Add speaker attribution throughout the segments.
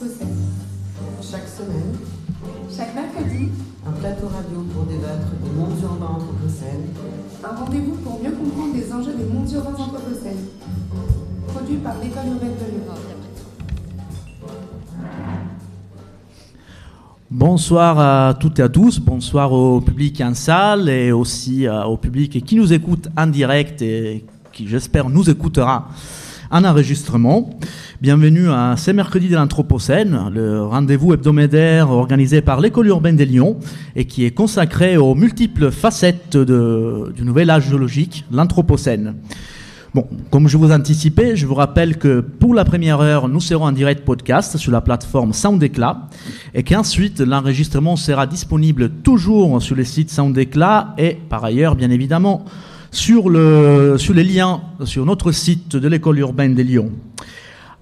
Speaker 1: Chaque semaine,
Speaker 2: Chaque mercredi,
Speaker 1: un plateau radio pour débattre des mondes urbains anthropocènes,
Speaker 2: un rendez-vous pour mieux comprendre les enjeux des mondes urbains anthropocènes. Produit par l'École urbaine de Lyon.
Speaker 3: Bonsoir à toutes et à tous, bonsoir au public en salle et aussi euh, au public qui nous écoute en direct et qui j'espère nous écoutera en enregistrement. Bienvenue à ces mercredis de l'Anthropocène, le rendez-vous hebdomadaire organisé par l'école urbaine des Lyon et qui est consacré aux multiples facettes du nouvel âge géologique, l'Anthropocène. Bon, comme je vous anticipais, je vous rappelle que pour la première heure, nous serons en direct podcast sur la plateforme SoundEclat et qu'ensuite l'enregistrement sera disponible toujours sur le site SoundEclat et par ailleurs, bien évidemment, sur, le, sur les liens sur notre site de l'école urbaine des Lyon.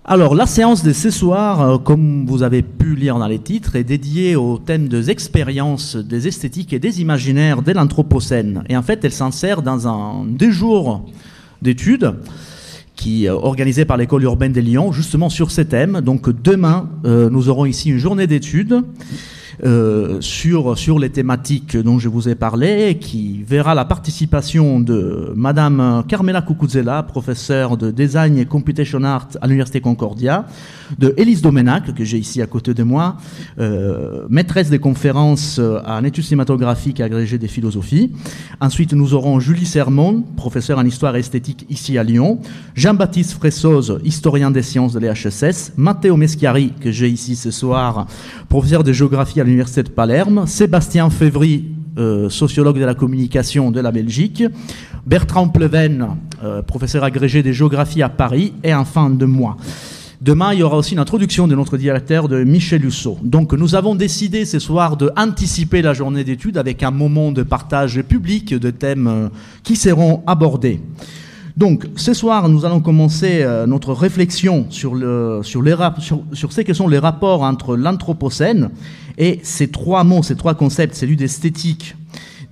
Speaker 3: Alors, la séance de ce soir, euh, comme vous avez pu lire dans les titres, est dédiée au thème des expériences, des esthétiques et des imaginaires de l'Anthropocène. Et en fait, elle s'insère dans un des jours d'études qui euh, organisé par l'école urbaine des Lyon, justement sur ces thèmes. Donc demain, euh, nous aurons ici une journée d'études euh, sur, sur les thématiques dont je vous ai parlé, qui verra la participation de Madame Carmela Cucuzella, professeure de Design et Computation Art à l'Université Concordia, de Élise Domenac, que j'ai ici à côté de moi, euh, maîtresse des conférences euh, en études cinématographiques et agrégée des philosophies. Ensuite, nous aurons Julie Sermon, professeure en histoire et esthétique ici à Lyon, Jean-Baptiste Fressoz, historien des sciences de l'EHSS, Matteo Meschiari, que j'ai ici ce soir, professeur de géographie à l'Université de Palerme, Sébastien Févry, euh, sociologue de la communication de la Belgique, Bertrand Pleven, euh, professeur agrégé de géographie à Paris, et enfin de moi. Demain, il y aura aussi une introduction de notre directeur, de Michel Husso. Donc, nous avons décidé ce soir de anticiper la journée d'études avec un moment de partage public de thèmes euh, qui seront abordés. Donc, ce soir, nous allons commencer euh, notre réflexion sur, sur, les ce que sont les rapports entre l'Anthropocène et ces trois mots, ces trois concepts, celui d'esthétique,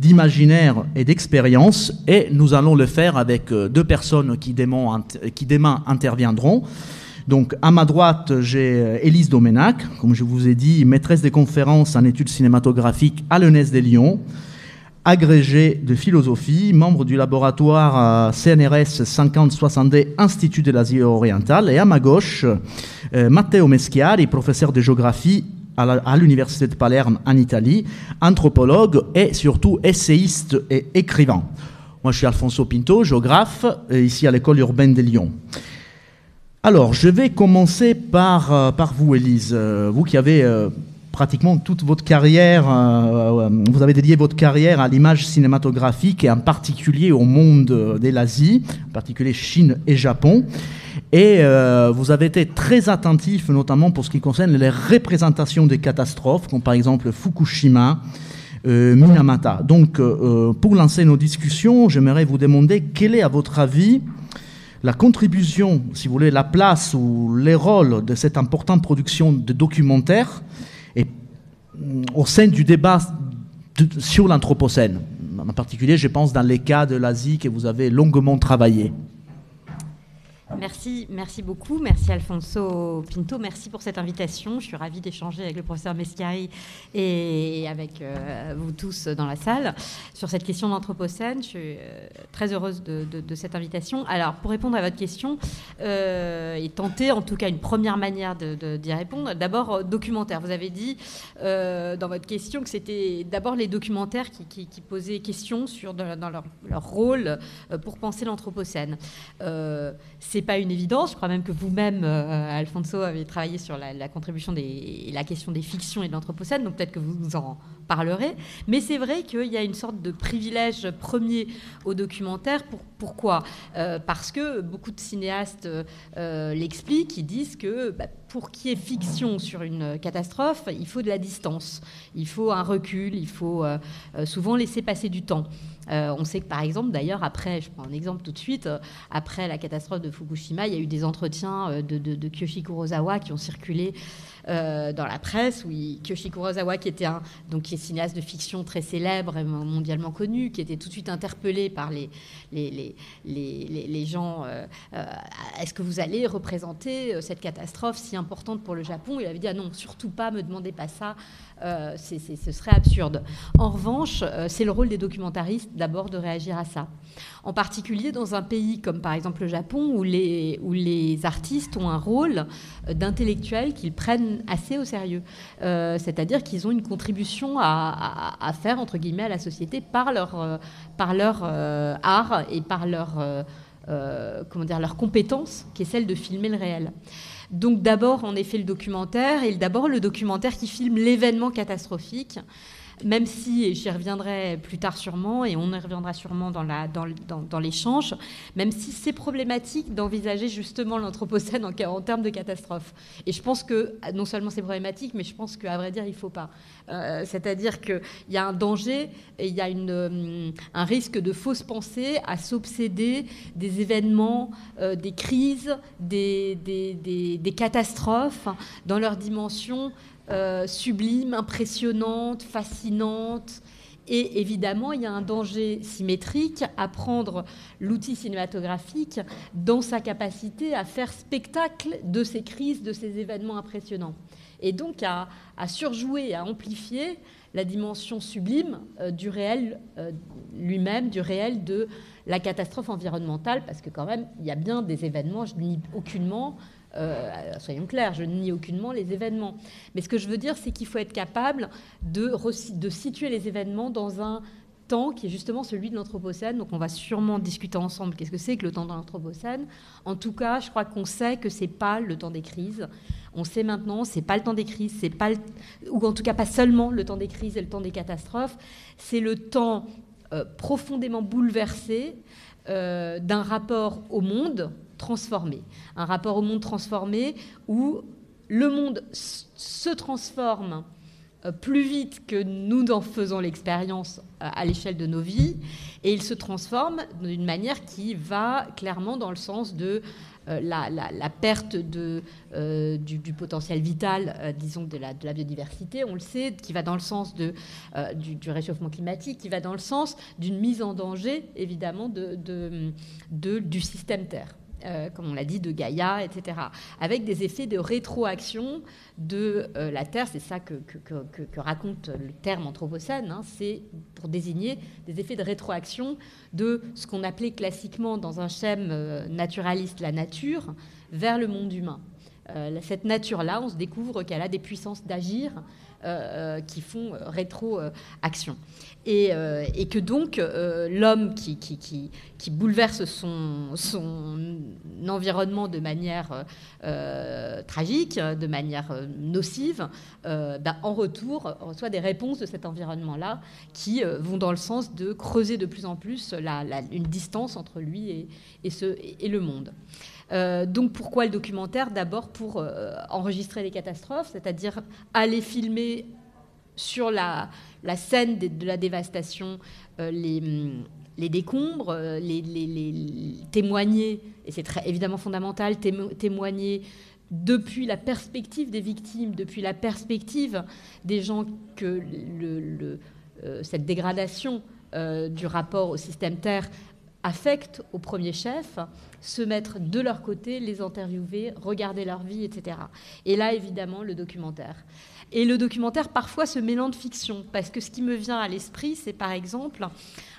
Speaker 3: d'imaginaire et d'expérience. Et nous allons le faire avec euh, deux personnes qui qui demain interviendront. Donc, à ma droite, j'ai euh, Élise Domenac, comme je vous ai dit, maîtresse des conférences en études cinématographiques à l'ENES des Lyon, agrégée de philosophie, membre du laboratoire euh, CNRS 5060D Institut de l'Asie orientale. Et à ma gauche, euh, Matteo Meschiari, professeur de géographie à l'Université de Palerme en Italie, anthropologue et surtout essayiste et écrivain. Moi, je suis Alfonso Pinto, géographe, euh, ici à l'école urbaine de Lyon. Alors, je vais commencer par, par vous, Élise. Vous qui avez pratiquement toute votre carrière, euh, euh, vous avez dédié votre carrière à l'image cinématographique et en particulier au monde euh, de l'Asie, en particulier Chine et Japon. Et vous avez été très attentif, notamment pour ce qui concerne les représentations des catastrophes, comme par exemple Fukushima, Minamata. Donc, pour lancer nos discussions, j'aimerais vous demander quel est, à votre avis, la contribution, si vous voulez, la place ou les rôles de cette importante production de documentaires et, mm, au sein du débat sur l'Anthropocène. En particulier, je pense dans les cas de l'Asie que vous avez longuement travaillé.
Speaker 4: Merci, merci beaucoup. Merci Alfonso Pinto. Merci pour cette invitation. Je suis ravie d'échanger avec le professeur Mescari et avec euh, vous tous dans la salle sur cette question de l'Anthropocène. Je suis euh, très heureuse de, cette invitation. Alors, pour répondre à votre question euh, et tenter en tout cas une première manière d'y répondre, d'abord documentaire. Vous avez dit dans votre question que c'était d'abord les documentaires qui, posaient question sur dans leur, leur rôle pour penser l'Anthropocène. C'est pas une évidence. Je crois même que vous-même, euh, Alfonso, avez travaillé sur la, contribution des, la question des fictions et de l'anthropocène, donc peut-être que vous nous en parlerez. Mais c'est vrai qu'il y a une sorte de privilège premier au documentaire. Pour, pourquoi? Euh, Parce que beaucoup de cinéastes euh, l'expliquent. Ils disent que bah, pour qu'il y ait fiction sur une catastrophe, il faut de la distance, il faut un recul, il faut souvent laisser passer du temps. Euh, on sait que par exemple, d'ailleurs, après, je prends un exemple tout de suite, euh, après la catastrophe de Fukushima, il y a eu des entretiens euh, de, de, de Kyoshi Kurosawa qui ont circulé euh, dans la presse, où il- Kyoshi Kurosawa, qui était un donc qui cinéaste de fiction très célèbre et mondialement connu, qui était tout de suite interpellé par les gens. euh, euh, Est-ce que vous allez représenter cette catastrophe si importante pour le Japon? Il avait dit ah non, surtout pas, me demandez pas ça, ce serait absurde. En revanche, c'est le rôle des documentaristes d'abord de réagir à ça. En particulier dans un pays comme par exemple le Japon, où les, où les artistes ont un rôle euh, d'intellectuels qu'ils prennent assez au sérieux. C'est-à-dire qu'ils ont une contribution à, à, faire, entre guillemets, à la société par leur, par leur art et par leur, comment dire, leur compétence, qui est celle de filmer le réel. Donc d'abord, en effet, le documentaire, et d'abord le documentaire qui filme l'événement catastrophique, même si, et j'y reviendrai plus tard sûrement, et on y reviendra sûrement dans, l'échange, même si c'est problématique d'envisager justement l'Anthropocène en, termes de catastrophe. Et je pense que non seulement c'est problématique, mais je pense qu'à vrai dire, il ne faut pas. Euh, c'est-à-dire qu'il y a un danger il y a euh, un risque de fausse pensée à s'obséder des événements, euh, des crises, des, catastrophes dans leur dimension euh, sublime, impressionnante, fascinante. Et évidemment, il y a un danger symétrique à prendre l'outil cinématographique dans sa capacité à faire spectacle de ces crises, de ces événements impressionnants. Et donc à, surjouer, à amplifier la dimension sublime euh, du réel euh, lui-même, du réel de la catastrophe environnementale, parce que quand même, il y a bien des événements, je nie aucunement, euh, soyons clairs, je nie aucunement les événements. Mais ce que je veux dire, c'est qu'il faut être capable de, de situer les événements dans un temps qui est justement celui de l'Anthropocène. Donc on va sûrement discuter ensemble qu'est-ce que c'est que le temps de l'Anthropocène. En tout cas, je crois qu'on sait que c'est pas le temps des crises. On sait maintenant, c'est pas le temps des crises, c'est pas ou en tout cas pas seulement le temps des crises et le temps des catastrophes. C'est le temps euh, profondément bouleversé euh, d'un rapport au monde transformé. Un rapport au monde transformé où le monde se transforme euh, plus vite que nous en faisons l'expérience euh, à l'échelle de nos vies, et il se transforme d'une manière qui va clairement dans le sens de euh, la, perte du, potentiel vital, disons, de la, biodiversité, on le sait, qui va dans le sens du, réchauffement climatique, qui va dans le sens d'une mise en danger, évidemment, de, de, du système Terre. Euh, comme on l'a dit, de Gaïa, etc. Avec des effets de rétroaction de euh, la Terre. C'est ça que, raconte le terme anthropocène. Hein. c'est pour désigner des effets de rétroaction de ce qu'on appelait classiquement dans un schème euh, naturaliste la nature vers le monde humain. cette nature-là, on se découvre qu'elle a des puissances d'agir qui font rétroaction. Euh, et, que donc euh, l'homme qui, bouleverse son, environnement de manière euh, tragique, de manière nocive, bah, en retour reçoit des réponses de cet environnement-là qui vont dans le sens de creuser de plus en plus une distance entre lui et le monde. Donc pourquoi le documentaire? D'abord pour enregistrer les catastrophes, c'est-à-dire aller filmer sur la, scène de, la dévastation, euh, les, les, décombres, euh, les, témoigner, et c'est évidemment fondamental, témoigner depuis la perspective des victimes, depuis la perspective des gens que euh, cette dégradation du rapport au système Terre affecte au premier chef, se mettre de leur côté, les interviewer, regarder leur vie, etc. Et là, évidemment, le documentaire. Et le documentaire parfois se mêlant de fiction, parce que ce qui me vient à l'esprit, c'est par exemple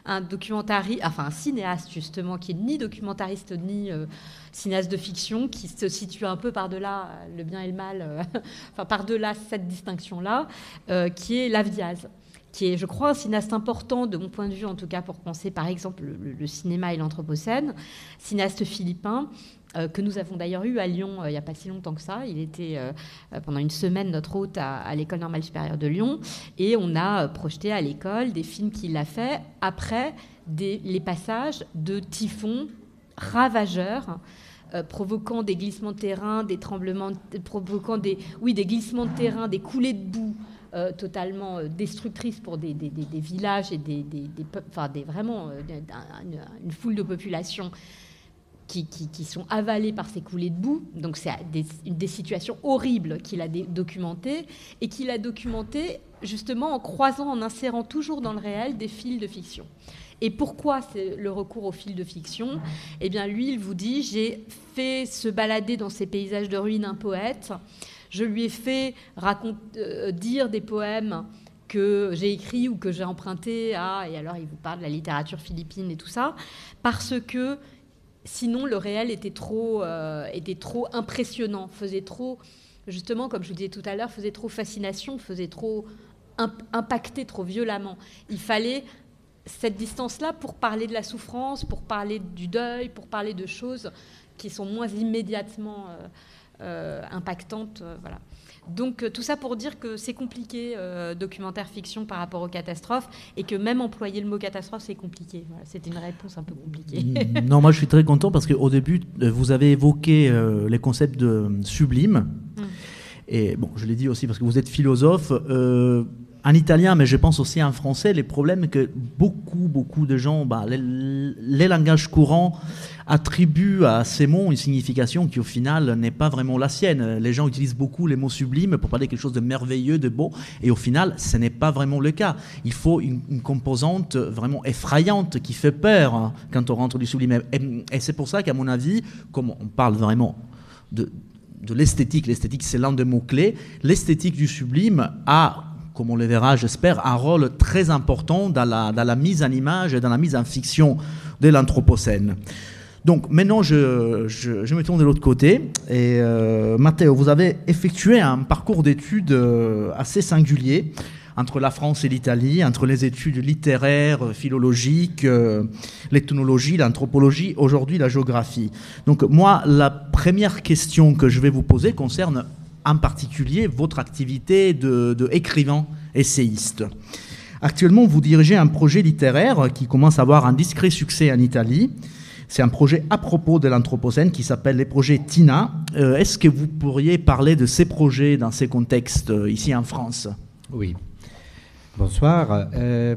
Speaker 4: un documentariste, enfin un cinéaste justement, qui est ni documentariste ni euh, cinéaste de fiction, qui se situe un peu par-delà le bien et le mal, euh, enfin par-delà cette distinction-là, euh, qui est Lavdiaz qui est, je crois, un cinéaste important, de mon point de vue en tout cas, pour penser par exemple le cinéma et l'anthropocène, cinéaste philippin, euh, que nous avons d'ailleurs eu à Lyon euh, il n'y a pas si longtemps que ça. Il était euh, pendant une semaine notre hôte à, l'École normale supérieure de Lyon et on a projeté à l'école des films qu'il a fait après les passages de typhons ravageurs. provoquant des glissements de terrain, des tremblements, provoquant des, oui, des glissements de terrain, des coulées de boue totalement destructrices pour des, villages et des, vraiment une, foule de populations qui, sont avalés par ces coulées de boue. Donc c'est des, situations horribles qu'il a documentées et qu'il a documentées justement en croisant, en insérant toujours dans le réel des fils de fiction. Et pourquoi c'est le recours au fil de fiction? Eh bien, lui, il vous dit j'ai fait se balader dans ces paysages de ruines un poète. Je lui ai fait euh, dire des poèmes que j'ai écrits ou que j'ai empruntés à. Et alors, il vous parle de la littérature philippine et tout ça. Parce que sinon, le réel était trop, euh, était trop impressionnant, faisait trop. Justement, comme je vous disais tout à l'heure, faisait trop fascination, faisait trop impacter trop violemment. Il fallait cette distance-là pour parler de la souffrance, pour parler du deuil, pour parler de choses qui sont moins immédiatement euh, impactantes. Euh, voilà. Donc tout ça pour dire que c'est compliqué, documentaire fiction par rapport aux catastrophes, et que même employer le mot catastrophe, c'est compliqué. C'était une réponse un peu compliquée.
Speaker 3: Mm, non, moi je suis très content parce qu'au début, vous avez évoqué les concepts de sublime. Mm. Et bon, je l'ai dit aussi parce que vous êtes philosophe en italien, mais je pense aussi en français, les problèmes que beaucoup, beaucoup de gens, bah, les, langages courants attribuent à ces mots une signification qui au final n'est pas vraiment la sienne. Les gens utilisent beaucoup les mots sublimes pour parler de quelque chose de merveilleux, de beau, et au final, ce n'est pas vraiment le cas. Il faut une, composante vraiment effrayante qui fait peur hein, quand on rentre du sublime. Et, c'est pour ça qu'à mon avis, comme on parle vraiment de, de l'esthétique, l'esthétique c'est l'un des mots-clés, l'esthétique du sublime a comme on le verra, j'espère, un rôle très important dans la, mise en image et dans la mise en fiction de l'Anthropocène. Donc maintenant, je, me tourne de l'autre côté. Et euh, Matteo, vous avez effectué un parcours d'études euh, assez singulier entre la France et l'Italie, entre les études littéraires, philologiques, euh, l'ethnologie, l'anthropologie, aujourd'hui la géographie. Donc moi, la première question que je vais vous poser concerne en particulier votre activité de, écrivain essayiste. Actuellement, vous dirigez un projet littéraire qui commence à avoir un discret succès en Italie. C'est un projet à propos de l'Anthropocène qui s'appelle les projets TINA. Euh, est-ce que vous pourriez parler de ces projets dans ces contextes euh, ici en France?
Speaker 5: Oui. Bonsoir. Euh,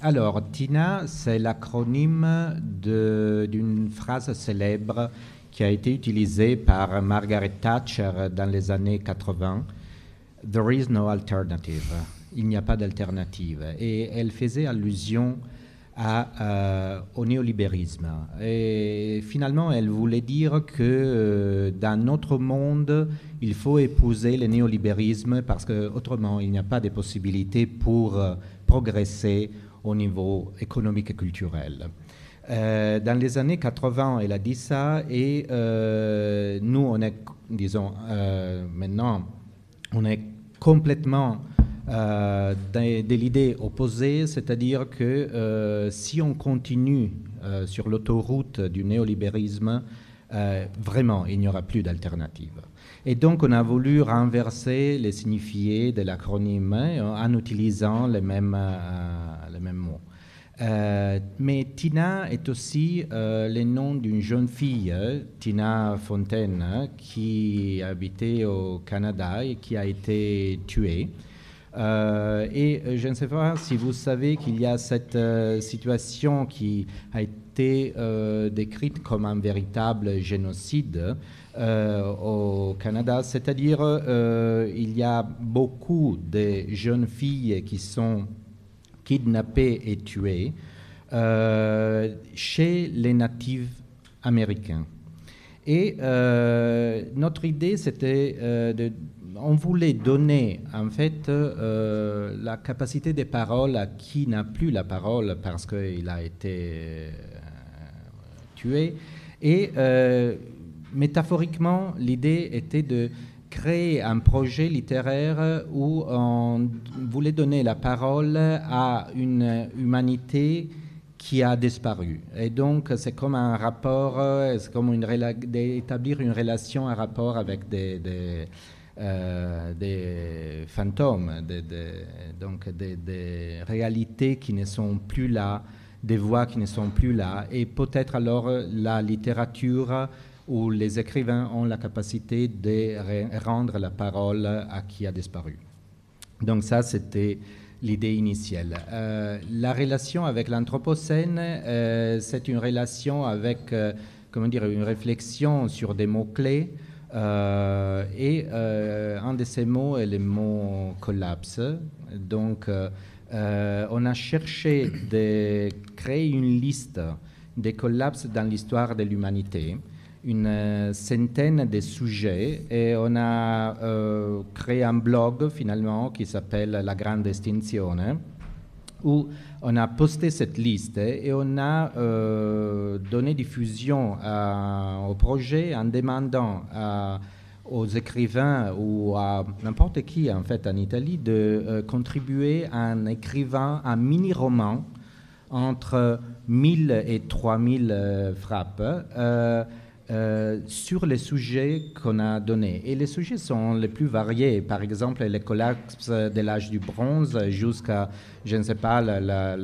Speaker 5: alors, TINA, c'est l'acronyme d'une phrase célèbre qui a été utilisé par Margaret Thatcher dans les années 80. There is no alternative. Il n'y a pas d'alternative. Et elle faisait allusion euh, au néolibéralisme. Et finalement, elle voulait dire que euh, dans notre monde, il faut épouser le néolibéralisme parce qu'autrement, il n'y a pas de possibilités pour euh, progresser au niveau économique et culturel. Dans les années 80, elle a dit ça et nous, on est, disons, maintenant, on est complètement de, de l'idée opposée, c'est-à-dire que si on continue sur l'autoroute du néolibéralisme, vraiment, il n'y aura plus d'alternative. Et donc, on a voulu renverser les signifiés de l'acronyme en utilisant les mêmes, les mêmes mots. Euh, mais Tina est aussi euh, le nom d'une jeune fille, Tina Fontaine, qui habitait au Canada et qui a été tuée. Euh, et je ne sais pas si vous savez qu'il y a cette situation qui a été décrite comme un véritable génocide au Canada, c'est-à-dire il y a beaucoup de jeunes filles qui sont kidnappés et tués euh, chez les natifs américains. Et euh, notre idée, c'était euh, de on voulait donner en fait la capacité de parole à qui n'a plus la parole parce qu'il a été tué. Et métaphoriquement, l'idée était de créé un projet littéraire où on voulait donner la parole à une humanité qui a disparu. Et donc, c'est comme un rapport, c'est comme une, d'établir une relation, un rapport avec des, des, euh, des fantômes, des, donc des, réalités qui ne sont plus là, des voix qui ne sont plus là. Et peut-être alors la littérature où les écrivains ont la capacité de rendre la parole à qui a disparu. Donc ça, c'était l'idée initiale. Euh, la relation avec l'Anthropocène, euh, c'est une relation avec, comment dire, une réflexion sur des mots-clés. Et un de ces mots est le mot collapse. Donc, on a cherché de créer une liste des collapses dans l'histoire de l'humanité une centaine de sujets et on a créé un blog finalement qui s'appelle La Grande Estinzione où on a posté cette liste et on a euh, donné diffusion au projet en demandant aux écrivains ou à n'importe qui en fait en Italie de euh, contribuer en écrivant un mini-roman entre 1000 et 3000 euh, frappes euh, sur les sujets qu'on a donnés. Et les sujets sont les plus variés. Par exemple, les collapses de l'âge du bronze jusqu'à, je ne sais pas, la,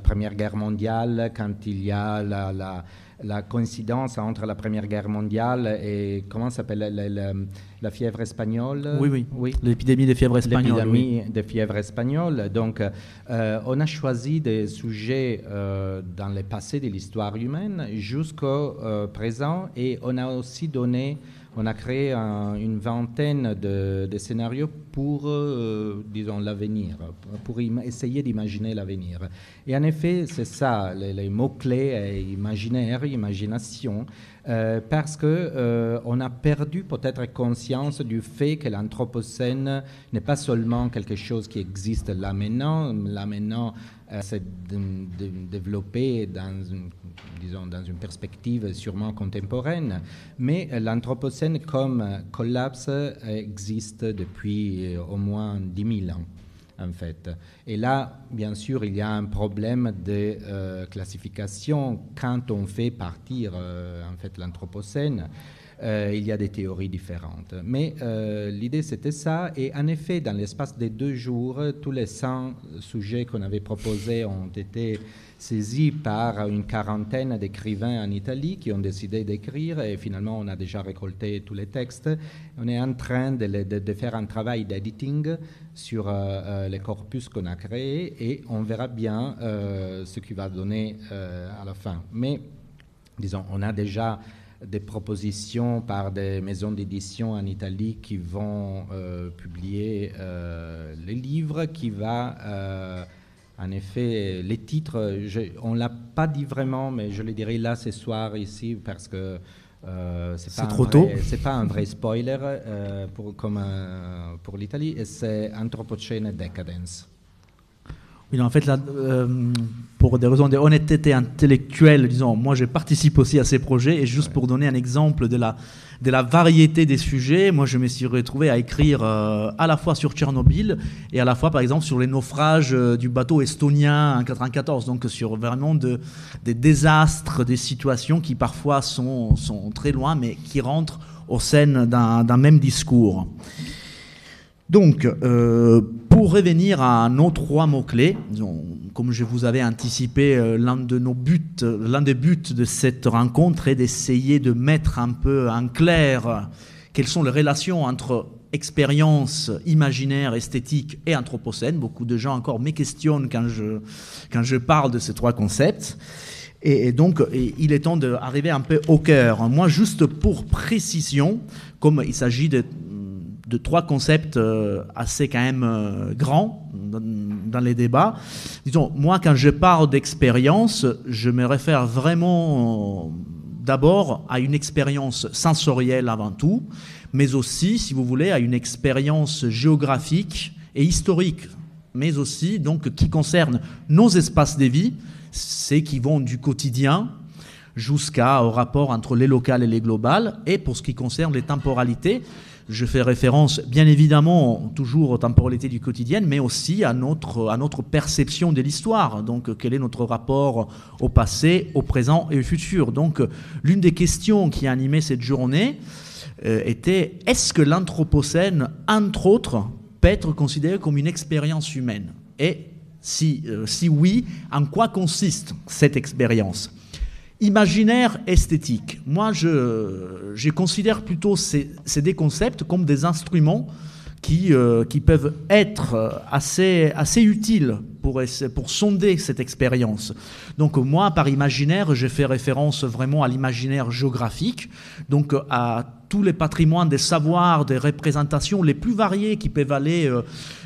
Speaker 5: Première Guerre mondiale, quand il y a la, la coïncidence entre la Première Guerre mondiale et comment s'appelle la, fièvre espagnole?
Speaker 3: Oui, oui, oui. L'épidémie de fièvre espagnole.
Speaker 5: L'épidémie de fièvre espagnole. Donc, euh, on a choisi des sujets euh, dans le passé de l'histoire humaine jusqu'au euh, présent et on a aussi donné on a créé une vingtaine de, scénarios pour, euh, disons, l'avenir, pour essayer d'imaginer l'avenir. Et en effet, c'est ça, les, mots-clés, imaginaire, imagination, euh, parce qu'on euh, a perdu peut-être conscience du fait que l'Anthropocène n'est pas seulement quelque chose qui existe là maintenant, là maintenant, s'est développé dans une disons, dans une perspective sûrement contemporaine, mais l'Anthropocène comme collapse existe depuis au moins 10 000 ans. En fait. Et là, bien sûr, il y a un problème de euh, classification quand on fait partir euh, en fait l'Anthropocène. Euh, il y a des théories différentes. Mais l'idée, c'était ça. Et en effet, dans l'espace des deux jours, tous les 100 sujets qu'on avait proposés ont été saisi par une quarantaine d'écrivains en Italie qui ont décidé d'écrire et finalement on a déjà récolté tous les textes. On est en train de, faire un travail d'editing sur euh, euh, les corpus qu'on a créés et on verra bien euh, ce qu'il va donner à la fin. Mais disons, on a déjà des propositions par des maisons d'édition en Italie qui vont publier les livres qui va en effet, les titres, on ne l'a pas dit vraiment, mais je le dirai là ce soir ici parce que
Speaker 3: euh, c'est trop tôt.
Speaker 5: C'est pas un vrai spoiler euh, pour, comme euh, pour l'Italie, et c'est Anthropocene Decadence.
Speaker 3: En fait, là, euh, pour des raisons d'honnêteté intellectuelle, disons, moi je participe aussi à ces projets, et juste pour donner un exemple de la, de la variété des sujets, moi je me suis retrouvé à écrire euh, à la fois sur Tchernobyl et à la fois, par exemple, sur les naufrages euh, du bateau estonien en 94, donc sur vraiment de, des désastres, des situations qui parfois sont, sont très loin, mais qui rentrent au sein d'un même discours. Donc, pour revenir à nos trois mots-clés, comme je vous avais anticipé, euh, l'un de nos buts, l'un des buts de cette rencontre est d'essayer de mettre un peu en clair quelles sont les relations entre expérience imaginaire, esthétique et anthropocène. Beaucoup de gens encore me questionnent quand je, quand je parle de ces trois concepts. Et, donc, il est temps d'arriver un peu au cœur. Moi, juste pour précision, comme il s'agit de de trois concepts euh, assez quand même euh, grands dans, les débats. Disons, moi, quand je parle d'expérience, je me réfère vraiment euh, d'abord à une expérience sensorielle avant tout, mais aussi, si vous voulez, à une expérience géographique et historique, mais aussi donc qui concerne nos espaces de vie, c'est qui vont du quotidien jusqu'au rapport entre les locales et les globales, et pour ce qui concerne les temporalités, je fais référence, bien évidemment, toujours aux temporalités du quotidien, mais aussi à notre, perception de l'histoire. Donc, quel est notre rapport au passé, au présent et au futur? Donc, l'une des questions qui a animé cette journée euh, était est-ce que l'Anthropocène, entre autres, peut être considéré comme une expérience humaine? Et si, euh, si oui, en quoi consiste cette expérience? Imaginaire esthétique. Moi, je, considère plutôt ces, ces, concepts comme des instruments qui, euh, qui peuvent être assez, assez utiles pour, sonder cette expérience. Donc moi, par imaginaire, j'ai fait référence vraiment à l'imaginaire géographique, donc à tous les patrimoines des savoirs, des représentations les plus variées qui peuvent aller euh,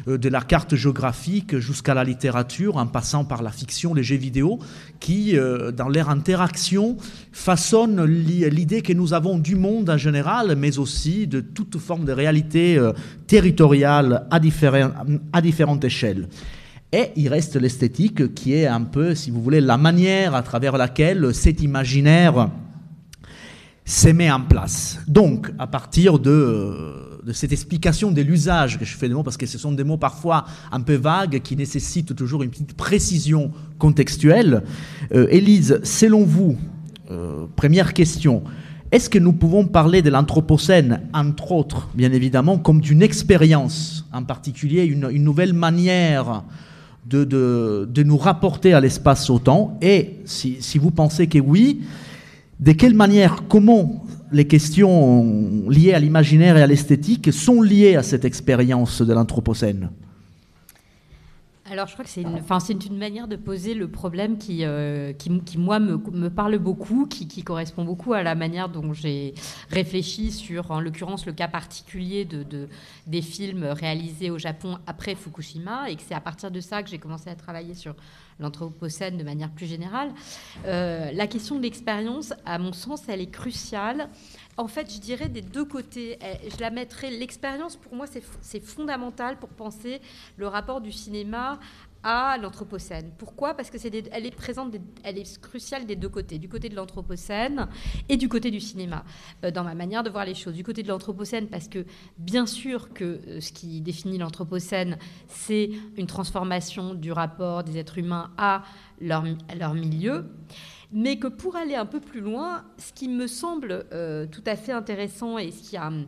Speaker 3: euh, de la carte géographique jusqu'à la littérature, en passant par la fiction, les jeux vidéo, qui, euh, dans leur interaction, façonnent l'idée que nous avons du monde en général, mais aussi de toute forme de réalité territoriale à différentes échelles. Et il reste l'esthétique qui est un peu, si vous voulez, la manière à travers laquelle cet imaginaire s'est mis en place. Donc, à partir de, cette explication de l'usage que je fais des mots, parce que ce sont des mots parfois un peu vagues qui nécessitent toujours une petite précision contextuelle, euh, Élise, selon vous, euh, première question, est-ce que nous pouvons parler de l'Anthropocène, entre autres, bien évidemment, comme d'une expérience, en particulier une nouvelle manière de, nous rapporter à l'espace au temps Et si vous pensez que oui, de quelle manière, comment les questions liées à l'imaginaire et à l'esthétique sont liées à cette expérience de l'Anthropocène?
Speaker 4: Alors, je crois que c'est une, c'est une manière de poser le problème qui, euh, qui, moi, me, me, parle beaucoup, qui, qui, correspond beaucoup à la manière dont j'ai réfléchi sur, en l'occurrence, le cas particulier de, de, des films réalisés au Japon après Fukushima, et que c'est à partir de ça que j'ai commencé à travailler sur l'Anthropocène de manière plus générale. Euh, la question de l'expérience, à mon sens, elle est cruciale. En fait, je dirais des deux côtés. Je la mettrais, l'expérience, pour moi, c'est fondamental pour penser le rapport du cinéma à l'Anthropocène. Pourquoi? Parce que elle est présente, elle est cruciale des deux côtés, du côté de l'Anthropocène et du côté du cinéma, euh, dans ma manière de voir les choses. Du côté de l'Anthropocène, parce que bien sûr que euh, ce qui définit l'Anthropocène, c'est une transformation du rapport des êtres humains à leur milieu mais que pour aller un peu plus loin, ce qui me semble euh, tout à fait intéressant et ce qui a hum,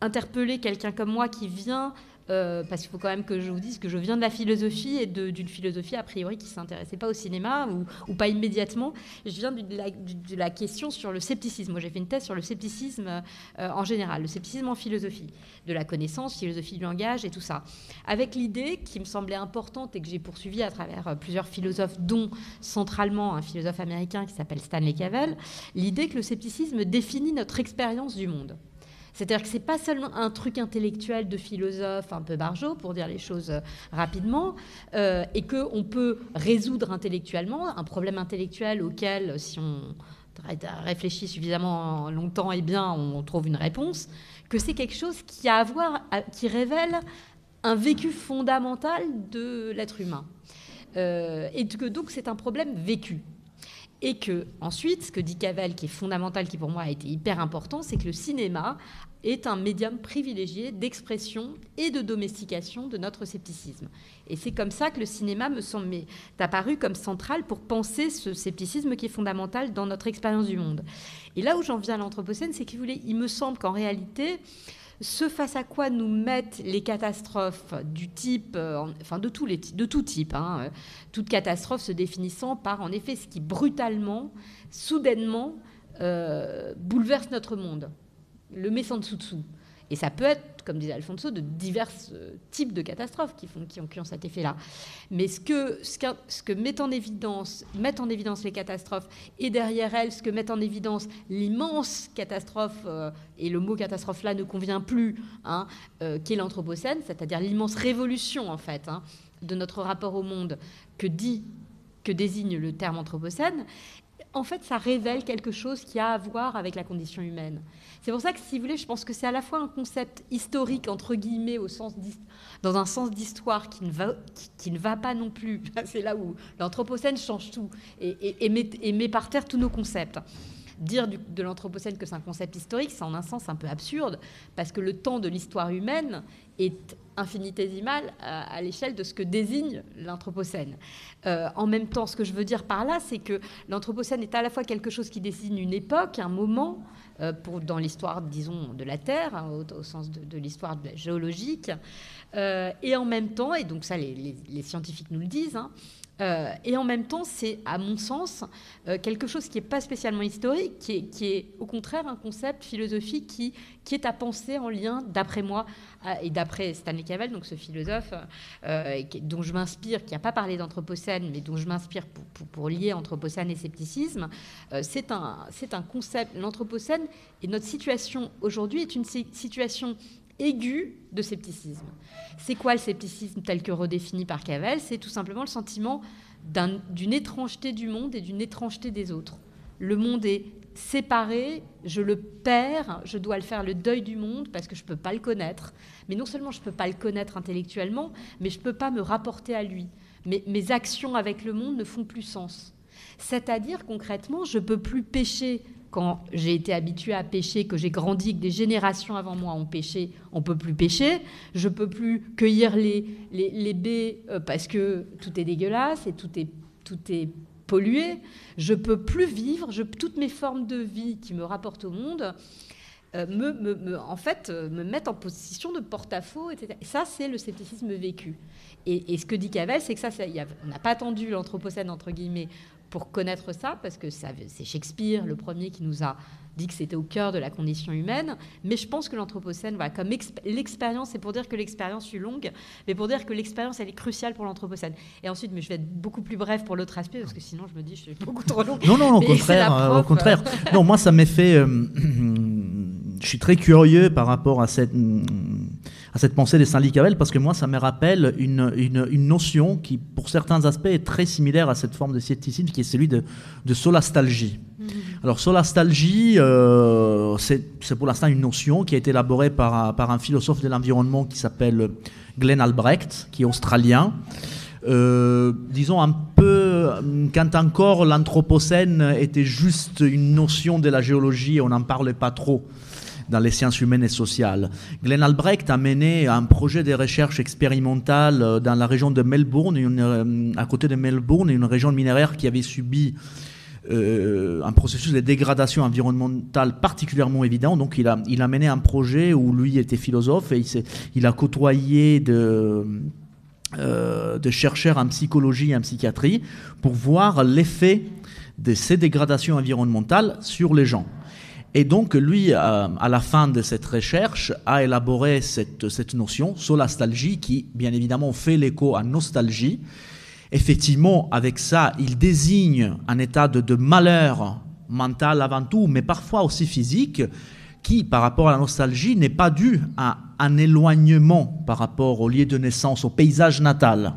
Speaker 4: interpellé quelqu'un comme moi qui vient euh, parce qu'il faut quand même que je vous dise que je viens de la philosophie et d'une philosophie a priori qui s'intéressait pas au cinéma ou, pas immédiatement. Je viens de la, question sur le scepticisme. J'ai fait une thèse sur le scepticisme euh, en général, le scepticisme en philosophie, de la connaissance, philosophie du langage et tout ça, avec l'idée qui me semblait importante et que j'ai poursuivie à travers euh, plusieurs philosophes, dont centralement un philosophe américain qui s'appelle Stanley Cavell, l'idée que le scepticisme définit notre expérience du monde. C'est-à-dire que ce n'est pas seulement un truc intellectuel de philosophe un peu barjot, pour dire les choses euh, rapidement, euh, et qu'on peut résoudre intellectuellement un problème intellectuel auquel, si on réfléchit suffisamment longtemps et bien, on trouve une réponse, que c'est quelque chose qui, a à voir, qui révèle un vécu fondamental de l'être humain. Euh, et que donc c'est un problème vécu. Et que ensuite, ce que dit Cavell, qui est fondamental, qui pour moi a été hyper important, c'est que le cinéma est un médium privilégié d'expression et de domestication de notre scepticisme. Et c'est comme ça que le cinéma me semble apparu comme central pour penser ce scepticisme qui est fondamental dans notre expérience du monde. Et là où j'en viens à l'Anthropocène, c'est qu'il il me semble qu'en réalité, ce face à quoi nous mettent les catastrophes du type, euh, enfin de, tous les, de tout type, hein, euh, toute catastrophe se définissant par en effet ce qui brutalement, soudainement, euh, bouleverse notre monde le met sans dessous-dessous. Et ça peut être, comme disait Alfonso, de divers euh, types de catastrophes qui, font, qui, ont, cet effet-là. Mais ce que, ce, que, mettent, en évidence, mettent en évidence les catastrophes, et derrière elles, ce que met en évidence l'immense catastrophe, euh, et le mot catastrophe là ne convient plus, hein, euh, qu'est l'Anthropocène, c'est-à-dire l'immense révolution, en fait, hein, de notre rapport au monde que dit que désigne le terme anthropocène, en fait, ça révèle quelque chose qui a à voir avec la condition humaine. C'est pour ça que, si vous voulez, je pense que c'est à la fois un concept historique, entre guillemets, dans un sens d'histoire qui, ne va, pas non plus. C'est là où l'Anthropocène change tout et, met, par terre tous nos concepts. Dire de l'Anthropocène que c'est un concept historique, c'est en un sens un peu absurde, parce que le temps de l'histoire humaine est infinitésimal à, l'échelle de ce que désigne l'Anthropocène. Euh, en même temps, ce que je veux dire par là, c'est que l'Anthropocène est à la fois quelque chose qui désigne une époque, un moment, euh, pour, dans l'histoire, disons, de la Terre, hein, au, sens de, l'histoire géologique, euh, et en même temps, et donc ça les, scientifiques nous le disent, hein, euh, et en même temps, c'est, à mon sens, euh, quelque chose qui n'est pas spécialement historique, qui est, au contraire un concept philosophique qui, est à penser en lien, d'après moi, et d'après Stanley Cavell, donc ce philosophe euh, dont je m'inspire, qui n'a pas parlé d'anthropocène, mais dont je m'inspire pour, lier anthropocène et scepticisme, c'est un concept. L'anthropocène et notre situation aujourd'hui est une situation aiguë de scepticisme. C'est quoi le scepticisme tel que redéfini par Cavell? C'est tout simplement le sentiment d'une étrangeté du monde et d'une étrangeté des autres. Le monde est séparé, je le perds, je dois le faire le deuil du monde parce que je ne peux pas le connaître. Mais non seulement je ne peux pas le connaître intellectuellement, mais je ne peux pas me rapporter à lui. Mes actions avec le monde ne font plus sens. C'est-à-dire concrètement, je ne peux plus pécher quand j'ai été habitué à pêcher, que j'ai grandi, que des générations avant moi ont pêché, on peut plus pêcher. Je peux plus cueillir les, les, baies euh, parce que tout est dégueulasse et tout est, tout est pollué. Je peux plus vivre. Je, toutes mes formes de vie qui me rapportent au monde euh, me, me, en fait, euh, me mettent en position de porte-à-faux, etc. Et ça, c'est le scepticisme vécu. Et, ce que dit Cavell, c'est que ça, ça on n'a pas attendu l'anthropocène, entre guillemets, pour connaître ça, parce que c'est Shakespeare, le premier, qui nous a dit que c'était au cœur de la condition humaine. Mais je pense que l'Anthropocène, voilà, comme l'expérience, c'est pour dire que l'expérience fut longue, mais pour dire que l'expérience, elle est cruciale pour l'Anthropocène. Et ensuite, mais je vais être beaucoup plus bref pour l'autre aspect, parce que sinon, je me dis, je suis beaucoup trop long.
Speaker 3: Non, non, au contraire. Euh, au contraire. non, moi, ça m'est fait. Euh, je suis très curieux par rapport à cette à cette pensée des Saint-Licavel parce que moi, ça me rappelle une, une, notion qui, pour certains aspects, est très similaire à cette forme de scepticisme qui est celui de, de solastalgie. Mm-hmm. Alors, solastalgie, euh, c'est pour l'instant une notion qui a été élaborée par, par un philosophe de l'environnement qui s'appelle Glenn Albrecht, qui est australien. Euh, disons un peu, quand encore l'Anthropocène était juste une notion de la géologie, on n'en parlait pas trop dans les sciences humaines et sociales. Glenn Albrecht a mené un projet de recherche expérimentale euh, dans la région de Melbourne, euh, à côté de Melbourne, une région minéraire qui avait subi euh, un processus de dégradation environnementale particulièrement évident. Donc il a, mené un projet où lui était philosophe et il, a côtoyé de, de chercheurs en psychologie et en psychiatrie pour voir l'effet de ces dégradations environnementales sur les gens. Et donc, lui, euh, à la fin de cette recherche, a élaboré cette, cette notion, solastalgie, qui, bien évidemment, fait l'écho à nostalgie. Effectivement, avec ça, il désigne un état de, malheur mental avant tout, mais parfois aussi physique, qui, par rapport à la nostalgie, n'est pas dû à un éloignement par rapport au lieu de naissance, au paysage natal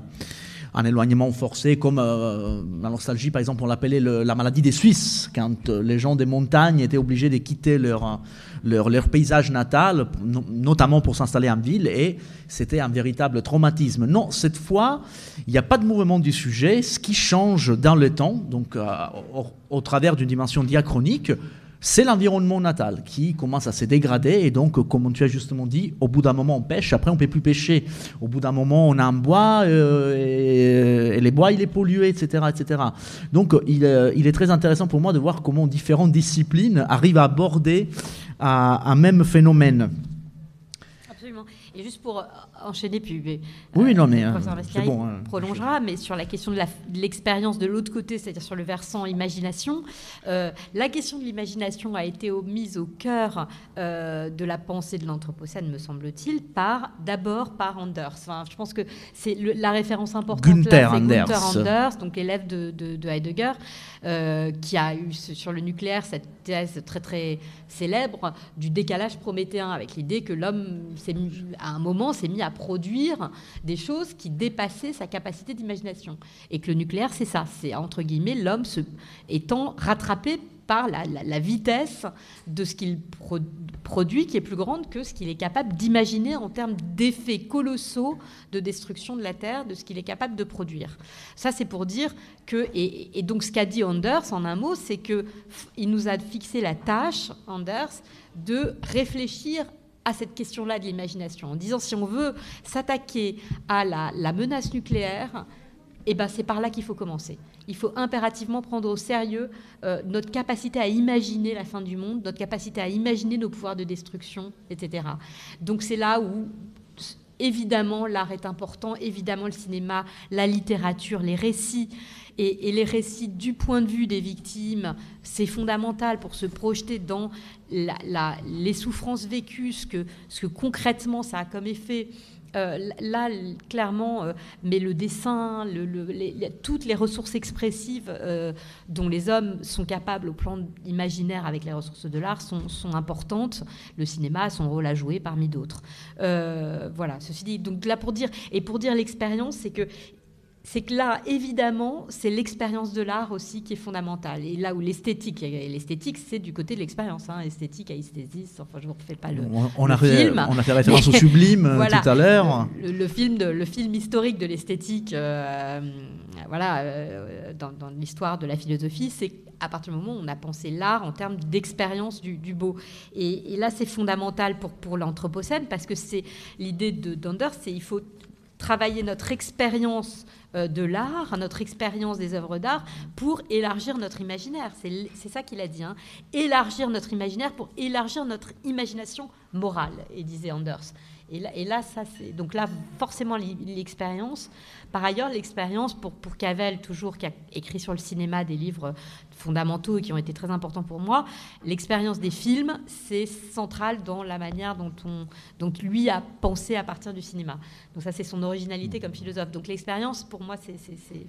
Speaker 3: un éloignement forcé, comme euh, la nostalgie, par exemple, on l'appelait la maladie des Suisses, quand euh, les gens des montagnes étaient obligés de quitter leur, leur, leur paysage natal, notamment pour s'installer en ville, et c'était un véritable traumatisme. Non, cette fois, il n'y a pas de mouvement du sujet. Ce qui change dans le temps, donc euh, au, travers d'une dimension diachronique, c'est l'environnement natal qui commence à se dégrader et donc, comme tu as justement dit, au bout d'un moment on pêche, après on ne peut plus pêcher. Au bout d'un moment on a un bois euh, et, les bois il est pollué, etc. etc. Donc il, euh, il, est très intéressant pour moi de voir comment différentes disciplines arrivent à aborder un même phénomène.
Speaker 4: Absolument. Et juste pour enchaîner, puis
Speaker 3: euh, oui, non, mais, euh,
Speaker 4: bon, hein. prolongera, mais sur la question de l'expérience de l'autre côté, c'est-à-dire sur le versant imagination, euh, la question de l'imagination a été mise au cœur de la pensée de l'Anthropocène, me semble-t-il, par d'abord par Anders. Enfin, je pense que c'est la référence importante
Speaker 3: Gunther,
Speaker 4: Anders.
Speaker 3: Gunther
Speaker 4: Anders, donc élève de, de, Heidegger, qui a eu sur le nucléaire cette thèse très très célèbre du décalage prométhéen, avec l'idée que l'homme, un moment, s'est mis à produire des choses qui dépassaient sa capacité d'imagination. Et que le nucléaire, c'est ça, c'est entre guillemets l'homme étant rattrapé par la, vitesse de ce qu'il produit, qui est plus grande que ce qu'il est capable d'imaginer en termes d'effets colossaux de destruction de la Terre, de ce qu'il est capable de produire. Ça, c'est pour dire que, et, et donc ce qu'a dit Anders en un mot, c'est que il nous a fixé la tâche, Anders, de réfléchir à cette question-là de l'imagination, en disant si on veut s'attaquer à la, menace nucléaire, eh ben, c'est par là qu'il faut commencer. Il faut impérativement prendre au sérieux euh, notre capacité à imaginer la fin du monde, notre capacité à imaginer nos pouvoirs de destruction, etc. Donc c'est là où, évidemment, l'art est important, évidemment, le cinéma, la littérature, les récits et, les récits du point de vue des victimes, c'est fondamental pour se projeter dans les souffrances vécues, ce que, concrètement ça a comme effet Euh, là, clairement, euh, mais le dessin, toutes les ressources expressives euh, dont les hommes sont capables au plan imaginaire avec les ressources de l'art sont, sont, importantes. Le cinéma a son rôle à jouer parmi d'autres. voilà, ceci dit, donc là pour dire, et pour dire l'expérience, c'est que c'est que là, évidemment, c'est l'expérience de l'art aussi qui est fondamentale. Et là où l'esthétique, l'esthétique, c'est du côté de l'expérience. Hein, esthétique, aesthésis, enfin, je ne vous refais pas le,
Speaker 3: on, a
Speaker 4: film.
Speaker 3: On a fait référence au sublime euh, tout à l'heure.
Speaker 4: Le, film le film historique de l'esthétique, euh, voilà, euh, dans, l'histoire de la philosophie, c'est à partir du moment où on a pensé l'art en termes d'expérience du, beau. Et, là, c'est fondamental pour, pour l'anthropocène parce que c'est l'idée de Danders, c'est il faut travailler notre expérience euh, de l'art, notre expérience des œuvres d'art, pour élargir notre imaginaire. C'est ça qu'il a dit. Hein. Élargir notre imaginaire pour élargir notre imagination morale, et disait Anders. Et là, et là ça, c'est donc là forcément l'expérience. Par ailleurs, l'expérience pour pour Cavell toujours qui a écrit sur le cinéma des livres fondamentaux et qui ont été très importants pour moi, l'expérience des films, c'est central dans la manière dont on dont lui a pensé à partir du cinéma. Donc ça, c'est son originalité comme philosophe. Donc l'expérience, pour moi, c'est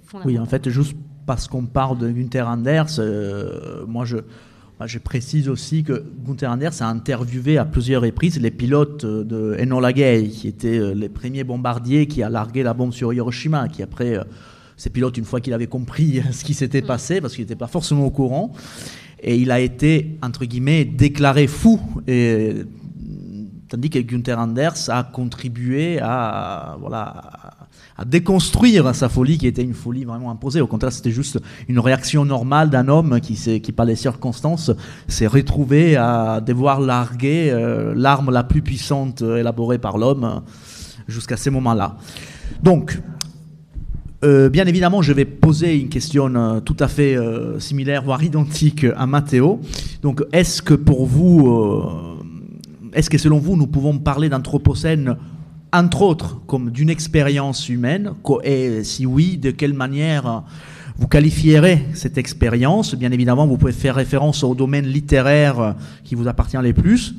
Speaker 4: fondamental.
Speaker 3: Oui, en fait, juste parce qu'on parle de Günther Anders, euh, moi je je précise aussi que Gunther Anders a interviewé à plusieurs reprises les pilotes de Enola Gay, qui étaient euh, les premiers bombardiers qui a largué la bombe sur Hiroshima, qui après, euh, ces pilotes, une fois qu'il avait compris ce qui s'était passé, parce qu'il n'était pas forcément au courant, et il a été, entre guillemets, déclaré fou. Et, tandis que Gunther Anders a contribué à, voilà, déconstruire sa folie qui était une folie vraiment imposée. Au contraire, c'était juste une réaction normale d'un homme qui, qui, par les circonstances, s'est retrouvé à devoir larguer euh, l'arme la plus puissante élaborée par l'homme jusqu'à ces moments-là. Donc, euh, bien évidemment, je vais poser une question euh, tout à fait similaire, voire identique à Matteo. Donc, est-ce que pour vous, est-ce que selon vous, nous pouvons parler d'anthropocène entre autres, comme d'une expérience humaine Et si oui, de quelle manière vous qualifierez cette expérience? Bien évidemment, vous pouvez faire référence au domaine littéraire qui vous appartient le plus.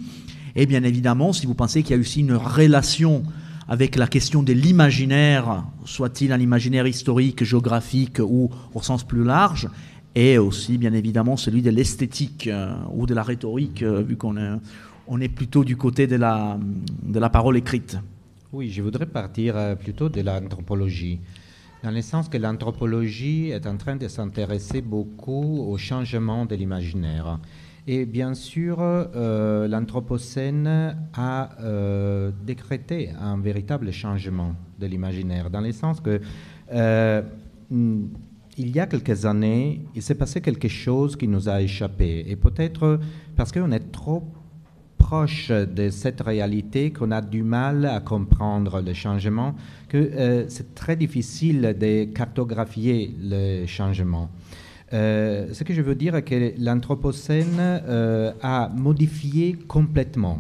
Speaker 3: Et bien évidemment, si vous pensez qu'il y a aussi une relation avec la question de l'imaginaire, soit-il un imaginaire historique, géographique ou au sens plus large, et aussi bien évidemment celui de l'esthétique euh, ou de la rhétorique, euh, vu qu'on est, est plutôt du côté de la, de la parole écrite.
Speaker 5: Oui, je voudrais partir euh, plutôt de l'anthropologie, dans le sens que l'anthropologie est en train de s'intéresser beaucoup au changement de l'imaginaire. Et bien sûr, euh, l'Anthropocène a euh, décrété un véritable changement de l'imaginaire, dans le sens que il y a quelques années, il s'est passé quelque chose qui nous a échappé. Et peut-être parce qu'on est trop proche de cette réalité qu'on a du mal à comprendre le changement, que euh, c'est très difficile de cartographier le changement. Euh, ce que je veux dire est que l'Anthropocène euh, a modifié complètement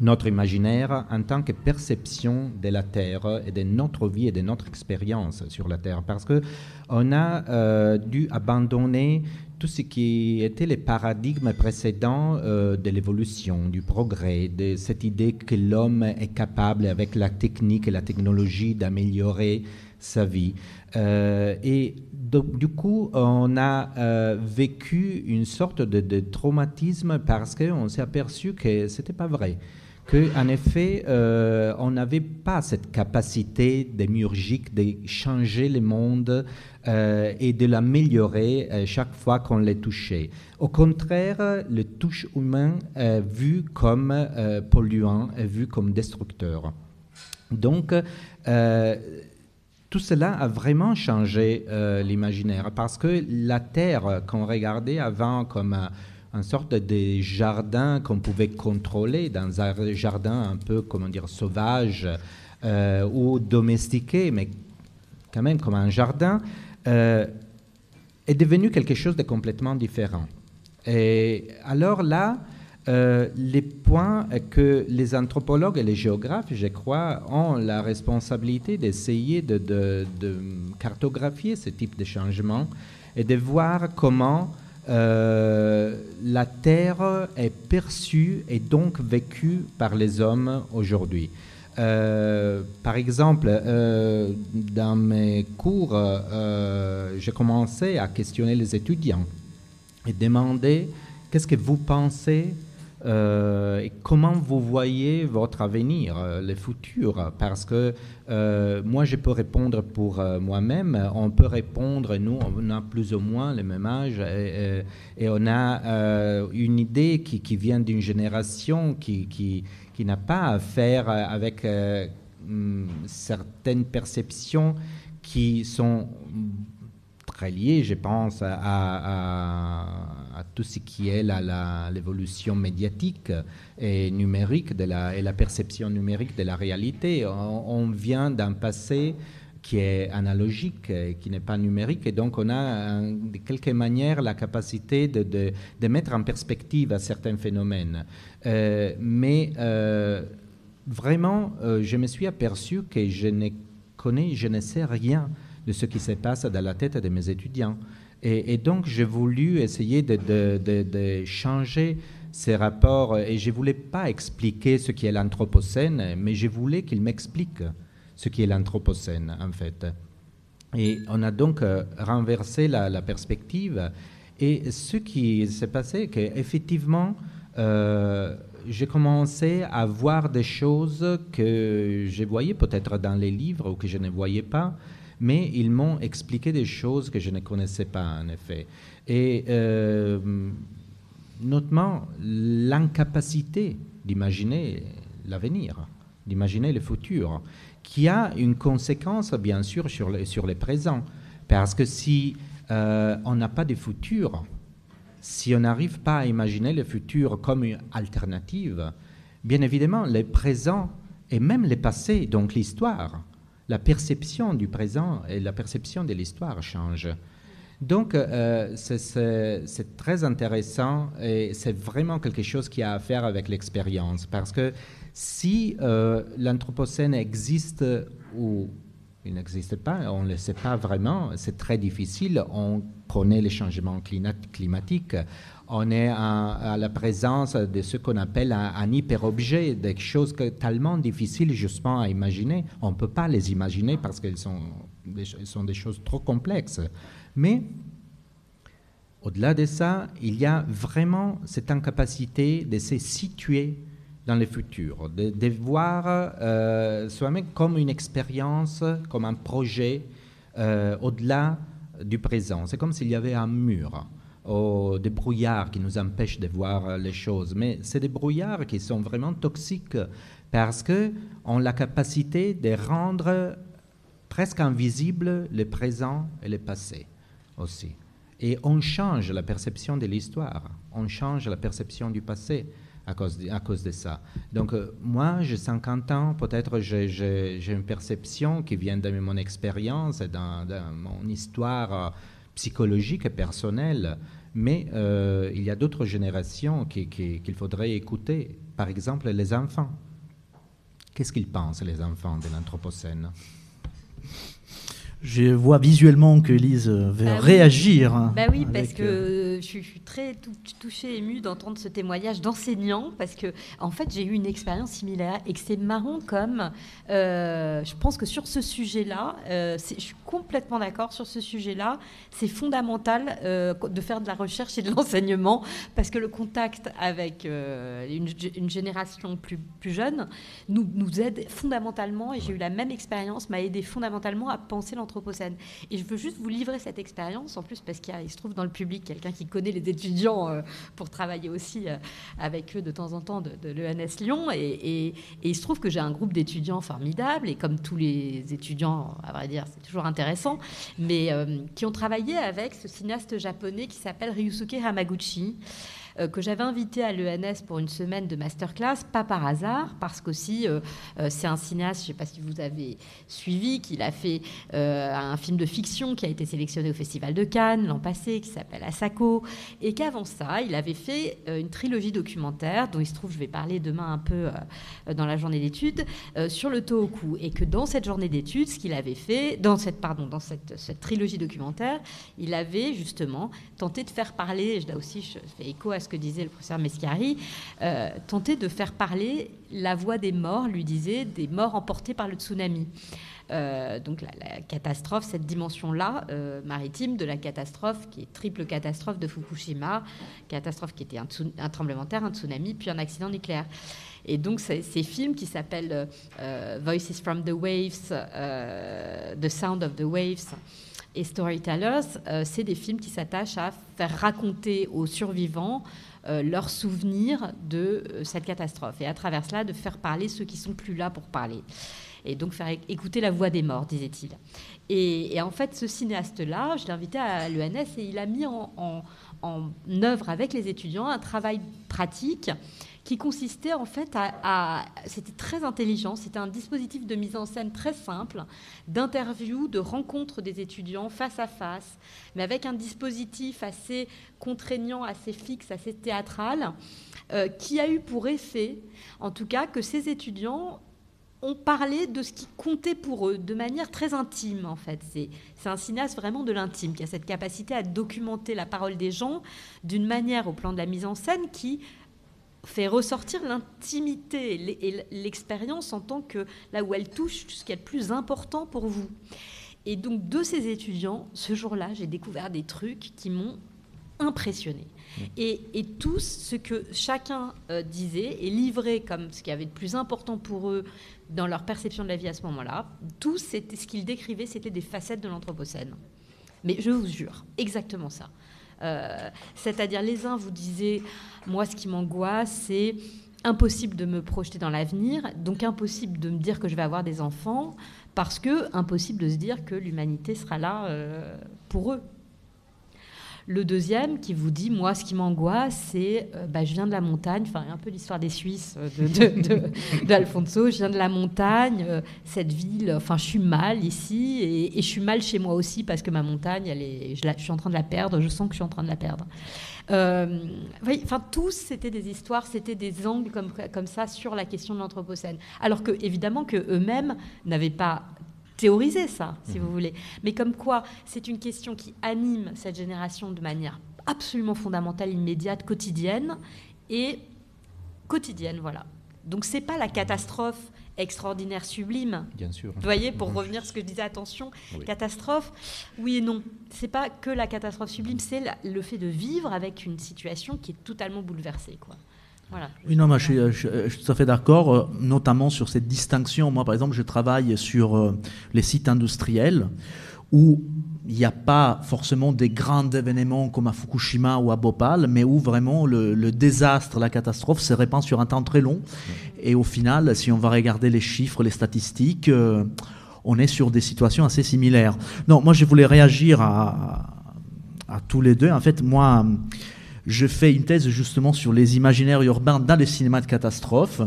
Speaker 5: notre imaginaire en tant que perception de la Terre et de notre vie et de notre expérience sur la Terre, parce que on a dû abandonner tout ce qui était les paradigmes précédents euh, de l'évolution, du progrès, de cette idée que l'homme est capable, avec la technique et la technologie, d'améliorer sa vie. Euh, et du coup, on a euh, vécu une sorte de, de traumatisme parce qu'on s'est aperçu que ce n'était pas vrai qu'en effet, euh, on n'avait pas cette capacité démiurgique de changer le monde euh, et de l'améliorer euh, chaque fois qu'on les touchait. Au contraire, le touche humain est vu comme polluant, est vu comme destructeur. Donc, tout cela a vraiment changé l'imaginaire parce que la Terre qu'on regardait avant comme une sorte de jardin qu'on pouvait contrôler, dans un jardin un peu, comment dire, sauvage euh, ou domestiqué, mais quand même comme un jardin, euh, est devenu quelque chose de complètement différent. Et alors là, euh, les points que les anthropologues et les géographes, je crois, ont la responsabilité d'essayer de, de, cartographier ce type de changement et de voir comment euh, la Terre est perçue et donc vécue par les hommes aujourd'hui. Euh, par exemple, euh, dans mes cours, j'ai commencé à questionner les étudiants et demander qu'est-ce que vous pensez et comment vous voyez votre avenir, le futur? Parce que moi, je peux répondre pour moi-même, on peut répondre, nous, on a plus ou moins le même âge et, on a une idée qui, vient d'une génération qui, qui qui n'a pas à faire euh, avec euh, hum, certaines perceptions qui sont très liées, je pense, à, tout ce qui est l'évolution médiatique et numérique la, et la perception numérique de la réalité. On, vient d'un passé qui est analogique, et qui n'est pas numérique, et donc on a de quelque manière la capacité de, de, mettre en perspective certains phénomènes. Euh, mais euh, vraiment, euh, je me suis aperçu que je ne connais, je ne sais rien de ce qui se passe dans la tête de mes étudiants. Et, donc, j'ai voulu essayer de, changer ces rapports. Et je ne voulais pas expliquer ce qui est l'Anthropocène, mais je voulais qu'ils m'expliquent ce qui est l'Anthropocène, en fait. Et on a donc renversé la, perspective. Et ce qui s'est passé, qu'effectivement, euh, j'ai commencé à voir des choses que je voyais peut-être dans les livres ou que je ne voyais pas, mais ils m'ont expliqué des choses que je ne connaissais pas en effet. Et euh, notamment l'incapacité d'imaginer l'avenir, d'imaginer le futur, qui a une conséquence bien sûr sur les, sur les présents. Parce que si euh, on n'a pas de futur, si on n'arrive pas à imaginer le futur comme une alternative, bien évidemment, le présent et même le passé, donc l'histoire, la perception du présent et la perception de l'histoire changent. Donc, euh, c'est très intéressant et c'est vraiment quelque chose qui a à faire avec l'expérience. Parce que si euh, l'Anthropocène existe ou il n'existe pas, on ne le sait pas vraiment, c'est très difficile. On connaît les changements climatiques, on est à, la présence de ce qu'on appelle un, hyperobjet, des choses tellement difficiles justement à imaginer. On ne peut pas les imaginer parce qu'elles sont, sont des choses trop complexes. Mais au-delà de ça, il y a vraiment cette incapacité de se situer dans le futur, de, voir euh, soi-même comme une expérience, comme un projet euh, au-delà du présent. C'est comme s'il y avait un mur des brouillards qui nous empêchent de voir les choses. Mais c'est des brouillards qui sont vraiment toxiques parce qu'ils ont la capacité de rendre presque invisible le présent et le passé aussi. Et on change la perception de l'histoire, on change la perception du passé à cause de, ça. Donc, euh, moi, j'ai 50 ans, peut-être j'ai une perception qui vient de mon expérience et de, mon histoire euh, psychologique et personnelle, mais euh, il y a d'autres générations qu'il faudrait écouter. Par exemple, les enfants. Qu'est-ce qu'ils pensent, les enfants de l'Anthropocène?
Speaker 3: Je vois visuellement que Elise veut bah réagir.
Speaker 4: Bah oui, parce que euh, je suis très touchée, émue d'entendre ce témoignage d'enseignant, parce que en fait j'ai eu une expérience similaire et que c'est marrant comme euh, je pense que sur ce sujet-là, euh, je suis complètement d'accord sur ce sujet-là, c'est fondamental de faire de la recherche et de l'enseignement, parce que le contact avec une, génération plus, plus jeune nous, nous aide fondamentalement, et j'ai eu la même expérience, m'a aidé fondamentalement à penser l'entreprise Et je veux juste vous livrer cette expérience, en plus parce qu'il se trouve dans le public quelqu'un qui connaît les étudiants euh, pour travailler aussi euh, avec eux de temps en temps de, l'ENS Lyon. Et, il se trouve que j'ai un groupe d'étudiants formidables, et comme tous les étudiants, à vrai dire, c'est toujours intéressant, mais euh, qui ont travaillé avec ce cinéaste japonais qui s'appelle Ryusuke Hamaguchi. Euh, que j'avais invité à l'ENS pour une semaine de masterclass, pas par hasard, parce qu'aussi euh, euh, c'est un cinéaste, je ne sais pas si vous avez suivi, qu'il a fait un film de fiction qui a été sélectionné au Festival de Cannes l'an passé, qui s'appelle Asako, et qu'avant ça, il avait fait une trilogie documentaire, dont il se trouve, je vais parler demain un peu dans la journée d'études, sur le Tohoku, et que dans cette journée d'études, ce qu'il avait fait, dans cette, pardon, dans cette, cette trilogie documentaire, il avait justement tenté de faire parler, là aussi je fais écho à ce que disait le professeur Mescari, euh, tenter de faire parler la voix des morts, lui disait, des morts emportés par le tsunami. Euh, donc la, catastrophe, cette dimension-là euh, maritime de la catastrophe, qui est triple catastrophe de Fukushima, catastrophe qui était un, un tremblement de terre, un tsunami, puis un accident nucléaire. Et donc ces films qui s'appellent Voices from the Waves, The Sound of the Waves, et Storytellers, euh, c'est des films qui s'attachent à faire raconter aux survivants euh, leurs souvenirs de euh, cette catastrophe. Et à travers cela, de faire parler ceux qui sont plus là pour parler. Et donc faire écouter la voix des morts, disait-il. Et, en fait, ce cinéaste-là, je l'ai invité à l'ENS et il a mis en, en, en œuvre avec les étudiants un travail pratique qui consistait en fait à, c'était très intelligent, c'était un dispositif de mise en scène très simple, d'interview, de rencontre des étudiants face à face, mais avec un dispositif assez contraignant, assez fixe, assez théâtral, euh, qui a eu pour effet, en tout cas, que ces étudiants ont parlé de ce qui comptait pour eux de manière très intime en fait. C'est, c'est un cinéaste vraiment de l'intime qui a cette capacité à documenter la parole des gens d'une manière au plan de la mise en scène qui fait ressortir l'intimité et l'expérience en tant que là où elle touche ce qui est le plus important pour vous. Et donc de ces étudiants, ce jour-là, j'ai découvert des trucs qui m'ont impressionné. Mmh. Et, et, tout ce que chacun euh, disait et livrait comme ce qui avait de plus important pour eux dans leur perception de la vie à ce moment-là, tout ce qu'ils décrivaient, c'était des facettes de l'Anthropocène. Mais je vous jure, exactement ça. Euh, c'est-à-dire, les uns vous disaient, moi, ce qui m'angoisse, c'est impossible de me projeter dans l'avenir, donc impossible de me dire que je vais avoir des enfants, parce que impossible de se dire que l'humanité sera là euh, pour eux. Le deuxième qui vous dit, moi, ce qui m'angoisse, c'est, euh, bah, je viens de la montagne, enfin, un peu l'histoire des Suisses d'Alfonso, de, je viens de la montagne, euh, cette ville, enfin, je suis mal ici, et, je suis mal chez moi aussi parce que ma montagne, elle est, je, suis en train de la perdre, je sens que je suis en train de la perdre. Euh, enfin, tous, c'était des histoires, c'était des angles comme, comme ça sur la question de l'Anthropocène. Alors que, évidemment, que eux-mêmes n'avaient pas théoriser ça, si vous mhm. voulez. Mais comme quoi, c'est une question qui anime cette génération de manière absolument fondamentale, immédiate, quotidienne et quotidienne, voilà. Donc c'est pas la catastrophe extraordinaire, sublime.
Speaker 5: Bien sûr.
Speaker 4: Vous voyez, pour mhm. revenir à ce que je disais, attention, catastrophe, oui et non. C'est pas que la catastrophe sublime, c'est le fait de vivre avec une situation qui est totalement bouleversée, quoi.
Speaker 3: Oui, non, je, suis, tout à fait d'accord, euh, notamment sur cette distinction. Moi, par exemple, je travaille sur euh, les sites industriels où il n'y a pas forcément des grands événements comme à Fukushima ou à Bhopal, mais où vraiment le, désastre, la catastrophe se répand sur un temps très long. Et au final, si on va regarder les chiffres, les statistiques, euh, on est sur des situations assez similaires. Non, moi je voulais réagir à, à tous les deux. En fait, moi, je fais une thèse justement sur les imaginaires urbains dans le cinéma de catastrophe.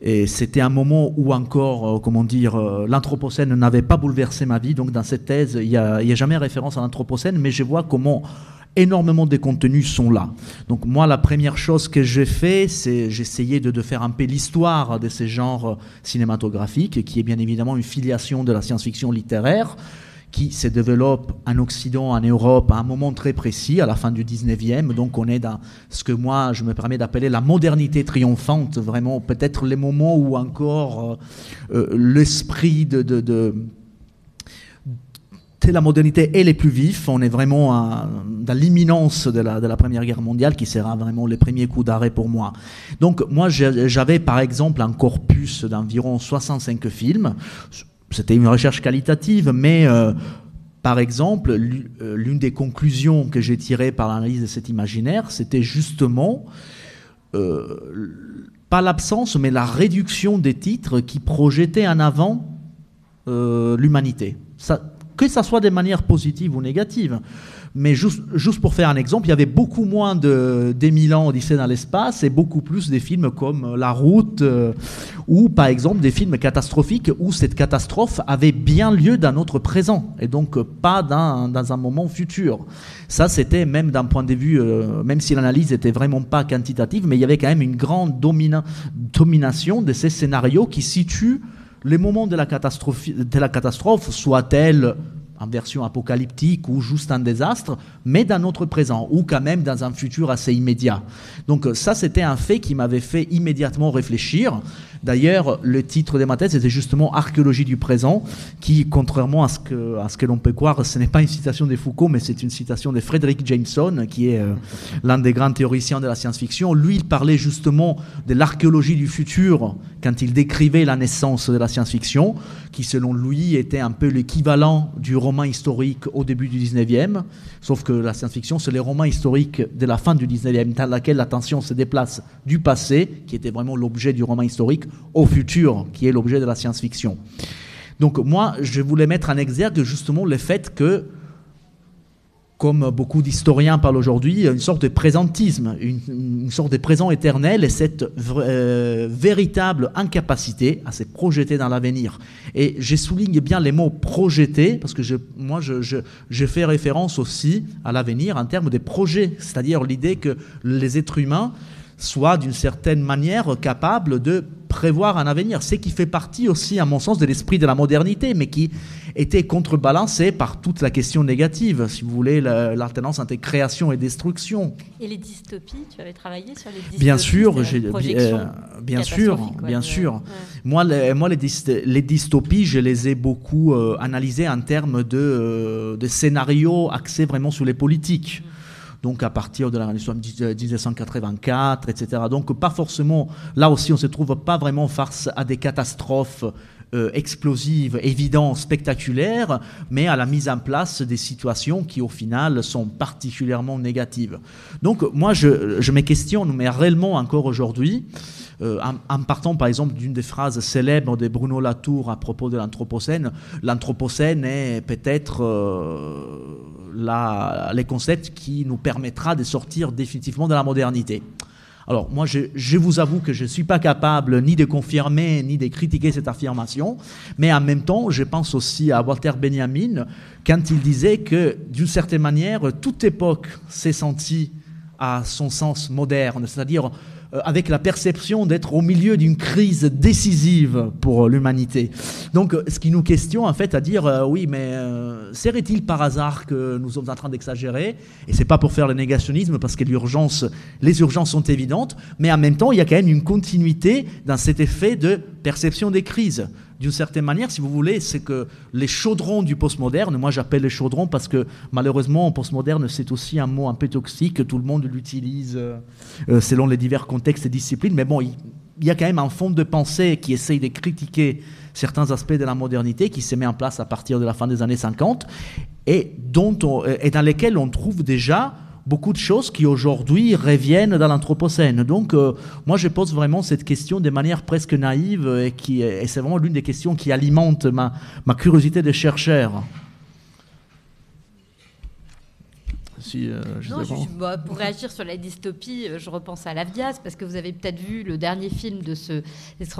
Speaker 3: Et c'était un moment où encore, euh, comment dire, euh, l'Anthropocène n'avait pas bouleversé ma vie. Donc dans cette thèse, il n'y a, a, jamais référence à l'Anthropocène, mais je vois comment énormément de contenus sont là. Donc moi, la première chose que j'ai fait, c'est j'essayais de, de, faire un peu l'histoire de ces genres cinématographiques, qui est bien évidemment une filiation de la science-fiction littéraire qui se développe en Occident, en Europe, à un moment très précis, à la fin du 19e. Donc on est dans ce que moi, je me permets d'appeler la modernité triomphante, vraiment peut-être les moments où encore euh, euh, l'esprit de, la modernité est les plus vif. On est vraiment dans l'imminence de la, de la, Première Guerre mondiale qui sera vraiment le premier coup d'arrêt pour moi. Donc moi, j'avais par exemple un corpus d'environ 65 films c'était une recherche qualitative, mais euh, par exemple, euh, l'une des conclusions que j'ai tirées par l'analyse de cet imaginaire, c'était justement euh, pas l'absence, mais la réduction des titres qui projetaient en avant l'humanité. Que ça soit de manière positive ou négative. Mais juste, juste pour faire un exemple, il y avait beaucoup moins de d'Émile Odyssée dans l'espace et beaucoup plus des films comme La Route euh, ou par exemple des films catastrophiques où cette catastrophe avait bien lieu dans notre présent et donc pas dans, dans un moment futur. Ça, c'était même d'un point de vue, euh, même si l'analyse était vraiment pas quantitative, mais il y avait quand même une grande domination de ces scénarios qui situent les moments de la catastrophe, de la catastrophe soit-elle version apocalyptique ou juste un désastre, mais dans notre présent, ou quand même dans un futur assez immédiat. Donc ça, c'était un fait qui m'avait fait immédiatement réfléchir. D'ailleurs, le titre de ma thèse était justement Archéologie du présent, qui, contrairement à ce que, ce que l'on peut croire, ce n'est pas une citation de Foucault, mais c'est une citation de Frederick Jameson, qui est euh, l'un des grands théoriciens de la science-fiction. Lui, il parlait justement de l'archéologie du futur quand il décrivait la naissance de la science-fiction, qui selon lui était un peu l'équivalent du roman historique au début du 19e, sauf que la science-fiction, c'est les romans historiques de la fin du 19e, dans laquelle l'attention se déplace du passé, qui était vraiment l'objet du roman historique, au futur, qui est l'objet de la science-fiction. Donc moi, je voulais mettre en exergue justement le fait que, comme beaucoup d'historiens parlent aujourd'hui, une sorte de présentisme, une, sorte de présent éternel et cette euh, véritable incapacité à se projeter dans l'avenir. Et je souligne bien les mots projeter, parce que moi, je, je, je fais référence aussi à l'avenir en termes de projets, c'est-à-dire l'idée que les êtres humains soient d'une certaine manière capables de prévoir un avenir. Ce qui fait partie aussi, à mon sens, de l'esprit de la modernité, mais qui était contrebalancé par toute la question négative, si vous voulez, l'alternance entre création et destruction.
Speaker 4: Et les dystopies, tu avais travaillé sur les dystopies
Speaker 3: Bien sûr, j'ai, euh, bien sûr, bien sûr. Moi, les, moi les, les, dystopies, je les ai beaucoup euh, analysées en termes de, euh, de scénarios axés vraiment sur les politiques. Mm donc à partir de la Révolution 1984, etc. Donc pas forcément, là aussi on se trouve pas vraiment face à des catastrophes euh, explosives, évidentes, spectaculaires, mais à la mise en place des situations qui au final sont particulièrement négatives. Donc moi je, je me questionne, mais réellement encore aujourd'hui, euh, en, partant par exemple d'une des phrases célèbres de Bruno Latour à propos de l'Anthropocène, l'Anthropocène est peut-être euh, les concepts qui nous permettra de sortir définitivement de la modernité. Alors moi, je, je, vous avoue que je ne suis pas capable ni de confirmer ni de critiquer cette affirmation, mais en même temps, je pense aussi à Walter Benjamin quand il disait que d'une certaine manière, toute époque s'est sentie à son sens moderne, c'est-à-dire avec la perception d'être au milieu d'une crise décisive pour l'humanité. Donc, ce qui nous questionne, en fait, à dire, euh, oui, mais euh, serait-il par hasard que nous sommes en train d'exagérer? Et c'est pas pour faire le négationnisme, parce que l'urgence, les urgences sont évidentes, mais en même temps, il y a quand même une continuité dans cet effet de perception des crises. D'une certaine manière, si vous voulez, c'est que les chaudrons du postmoderne, moi j'appelle les chaudrons parce que malheureusement, postmoderne, c'est aussi un mot un peu toxique, tout le monde l'utilise euh, euh, selon les divers contextes et disciplines, mais bon, il, y a quand même un fond de pensée qui essaye de critiquer certains aspects de la modernité qui s'est mis en place à partir de la fin des années 50 et, dont et dans lesquels on trouve déjà beaucoup de choses qui aujourd'hui reviennent dans l'Anthropocène. Donc, euh, moi, je pose vraiment cette question de manière presque naïve et, et c'est vraiment l'une des questions qui alimente ma, ma curiosité de chercheur.
Speaker 4: Euh, bah, pour réagir sur la dystopie, euh, je repense à Lavdias, parce que vous avez peut-être vu le dernier film de ce,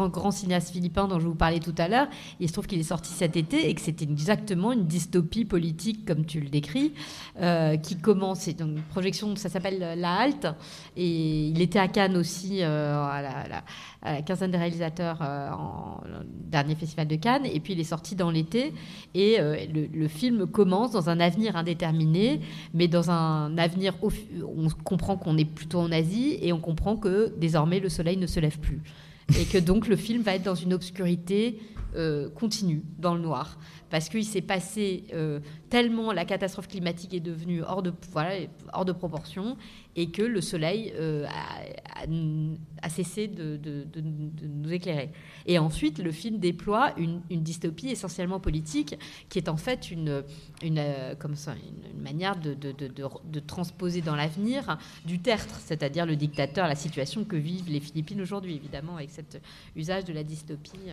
Speaker 4: grand cinéaste philippin dont je vous parlais tout à l'heure. Il se trouve qu'il est sorti cet été et que c'était exactement une dystopie politique, comme tu le décris, euh, qui commence. C'est une projection, ça s'appelle La Halte. Et il était à Cannes aussi, à la la quinzaine des réalisateurs en dernier festival de Cannes, et puis il est sorti dans l'été, et euh, le, film commence dans un avenir indéterminé, mais dans un avenir, où on comprend qu'on est plutôt en Asie, et on comprend que désormais le soleil ne se lève plus, et que donc le film va être dans une obscurité euh, continue, dans le noir parce qu'il s'est passé euh, tellement la catastrophe climatique est devenue hors de, hors de proportion et que le soleil euh, a, cessé de, nous éclairer. Et ensuite, le film déploie une, dystopie essentiellement politique qui est en fait une, une, euh, comme ça, une, manière de, transposer dans l'avenir du tertre, c'est-à-dire le dictateur, la situation que vivent les Philippines aujourd'hui, évidemment, avec cet usage de la dystopie.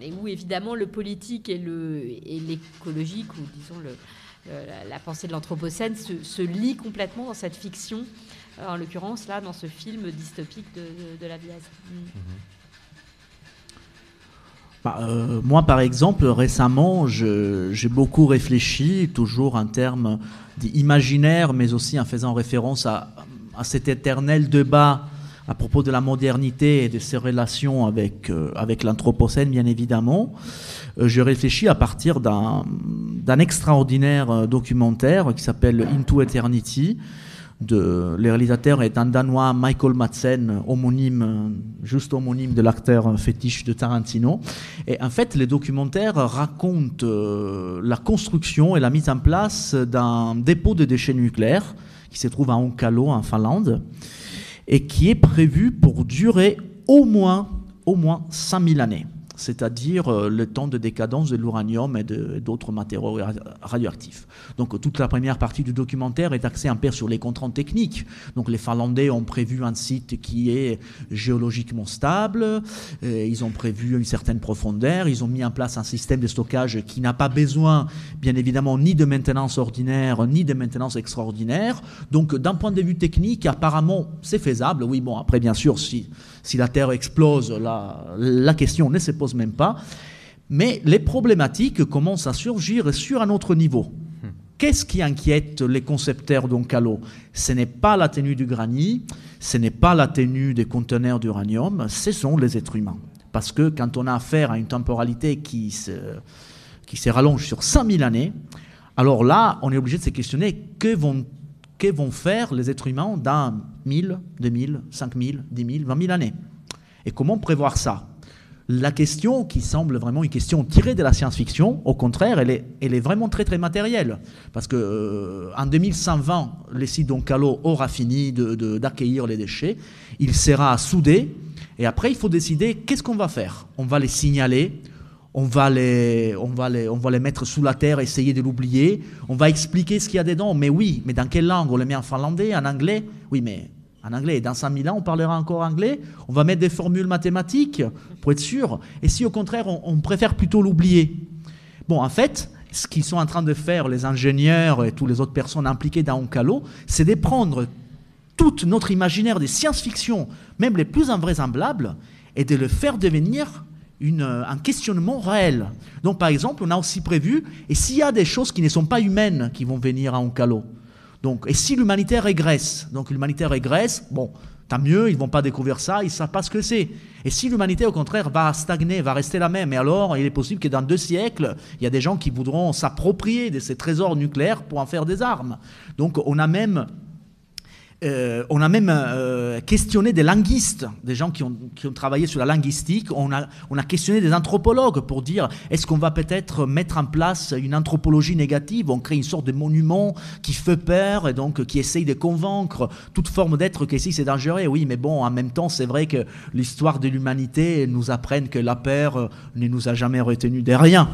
Speaker 4: Et où évidemment le politique et, l'écologique, ou disons la, pensée de l'Anthropocène, se, se lient complètement dans cette fiction, euh, en l'occurrence là, dans ce film dystopique de, de, la Viaz. Mm. Mm-hmm.
Speaker 3: Bah, euh, moi, par exemple, récemment, j'ai beaucoup réfléchi, toujours en termes d'imaginaire, mais aussi en faisant référence à cet éternel débat à propos de la modernité et de ses relations avec, euh, l'Anthropocène, bien évidemment. Euh, je réfléchis à partir d'un extraordinaire documentaire qui s'appelle Into Eternity. De, le réalisateur est un Danois, Michael Madsen, homonyme, juste homonyme de l'acteur fétiche de Tarantino. Et en fait, les documentaires racontent la construction et la mise en place d'un dépôt de déchets nucléaires qui se trouve à Onkalo, en Finlande, et qui est prévu pour durer au moins, au moins 5000 années c'est-à-dire euh, le temps de décadence de l'uranium et d'autres matériaux radioactifs. Donc toute la première partie du documentaire est axée un peu sur les contraintes techniques. Donc les Finlandais ont prévu un site qui est géologiquement stable, ils ont prévu une certaine profondeur, ils ont mis en place un système de stockage qui n'a pas besoin, bien évidemment, ni de maintenance ordinaire, ni de maintenance extraordinaire. Donc d'un point de vue technique, apparemment, c'est faisable. Oui, bon, après, bien sûr, si si la Terre explose, la, la question ne se pose même pas. Mais les problématiques commencent à surgir sur un autre niveau. Qu'est-ce qui inquiète les concepteurs d'Oncalo? Ce n'est pas la tenue du granit, ce n'est pas la tenue des conteneurs d'uranium, ce sont les êtres humains. Parce que quand on a affaire à une temporalité qui se, qui se rallonge sur 5000 années, alors là, on est obligé de se questionner que vont que vont faire les êtres humains dans 1000, 2000, 5000, 10 000, 20 000 années Et comment prévoir ça? La question qui semble vraiment une question tirée de la science-fiction, au contraire, elle est, vraiment très très matérielle. Parce que euh, en 2120, le site d'Oncalo aura fini d'accueillir les déchets, il sera soudé, et après il faut décider qu'est-ce qu'on va faire? On va les signaler, on va, les, on, va les, on va les mettre sous la terre, essayer de l'oublier. On va expliquer ce qu'il y a dedans. Mais oui, mais dans quelle langue? On les met en finlandais, en anglais? Oui, mais en anglais. Dans 5000 ans, on parlera encore anglais. On va mettre des formules mathématiques pour être sûr. Et si au contraire, on, préfère plutôt l'oublier? Bon, en fait, ce qu'ils sont en train de faire, les ingénieurs et toutes les autres personnes impliquées dans Oncalo, c'est de prendre tout notre imaginaire des science-fiction, même les plus invraisemblables, et de le faire devenir euh, un questionnement réel. Donc, par exemple, on a aussi prévu, et s'il y a des choses qui ne sont pas humaines qui vont venir à Oncalo, donc, et si l'humanité régresse, donc l'humanité régresse, bon, tant mieux, ils ne vont pas découvrir ça, ils ne savent pas ce que c'est. Et si l'humanité, au contraire, va stagner, va rester la même, et alors il est possible que dans deux siècles, il y a des gens qui voudront s'approprier de ces trésors nucléaires pour en faire des armes. Donc, on a même euh, on a même euh, questionné des linguistes, des gens qui ont, travaillé sur la linguistique. On a, on a questionné des anthropologues pour dire est-ce qu'on va peut-être mettre en place une anthropologie négative? On crée une sorte de monument qui fait peur et donc qui essaye de convaincre toute forme d'être qu'ici c'est dangereux. Oui, mais bon, en même temps, c'est vrai que l'histoire de l'humanité nous apprenne que la peur ne nous a jamais retenu de rien.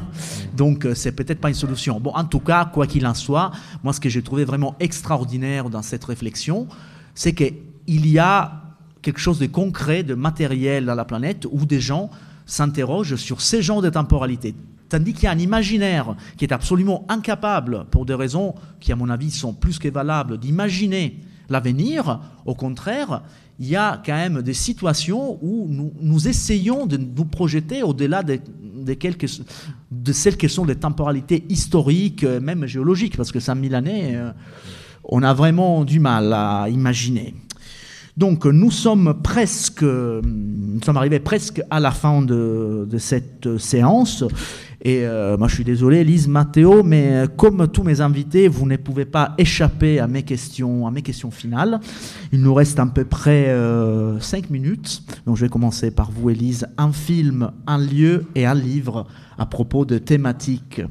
Speaker 3: Donc, c'est peut-être pas une solution. Bon, en tout cas, quoi qu'il en soit, moi, ce que j'ai trouvé vraiment extraordinaire dans cette réflexion, c'est qu'il y a quelque chose de concret, de matériel dans la planète où des gens s'interrogent sur ces genres de temporalité. Tandis qu'il y a un imaginaire qui est absolument incapable, pour des raisons qui, à mon avis, sont plus que valables, d'imaginer l'avenir. Au contraire, il y a quand même des situations où nous, essayons de nous projeter au-delà de, celles qui sont les temporalités historiques, même géologiques, parce que 5000 années, euh, on a vraiment du mal à imaginer. Donc nous sommes presque, arrivés presque à la fin de, cette séance. Et euh, moi je suis désolé, Lise, Mathéo, mais comme tous mes invités, vous ne pouvez pas échapper à mes questions, à mes questions finales. Il nous reste à peu près euh, cinq minutes. Donc je vais commencer par vous, Elise. Un film, un lieu et un livre à propos de thématiques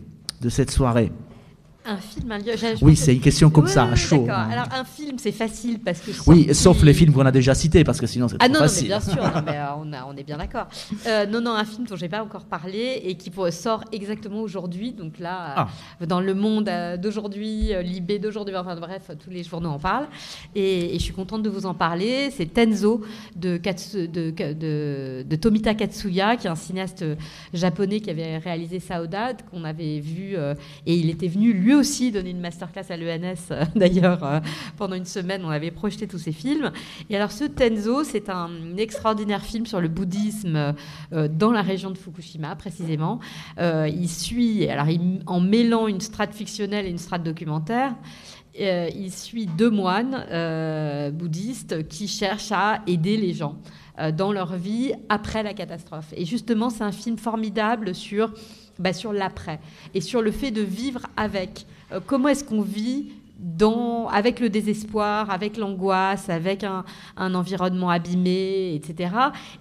Speaker 3: de cette soirée.
Speaker 4: Un film, un lieu.
Speaker 3: Oui, c'est une question comme ça, à chaud.
Speaker 4: Alors un film, c'est facile parce que.
Speaker 3: Oui, sauf les films qu'on a déjà cités, parce que sinon c'est
Speaker 4: ah,
Speaker 3: trop
Speaker 4: non,
Speaker 3: facile.
Speaker 4: Non, mais bien sûr, euh, on, a, on, est bien d'accord. Euh, non, non, un film dont j'ai pas encore parlé et qui sort exactement aujourd'hui. Donc là, ah. euh, dans le monde d'aujourd'hui, Libé d'aujourd'hui, enfin bref, tous les journaux en parlent. Et, je suis contente de vous en parler. C'est Tenzo de, de, de, Tomita Katsuya, qui est un cinéaste japonais qui avait réalisé Saudade, qu'on avait vu, et il était venu lui aussi donné une masterclass à l'ENS, euh, d'ailleurs, euh, pendant une semaine. On avait projeté tous ces films. Et alors, ce Tenzo, c'est un extraordinaire film sur le bouddhisme euh, dans la région de Fukushima, précisément. il suit, alors, en mêlant une strate fictionnelle et une strate documentaire, il suit deux moines bouddhistes qui cherchent à aider les gens dans leur vie après la catastrophe. Et justement, c'est un film formidable sur bah, sur l'après et sur le fait de vivre avec. Euh, comment est-ce qu'on vit avec le désespoir, avec l'angoisse, avec un, environnement abîmé, etc.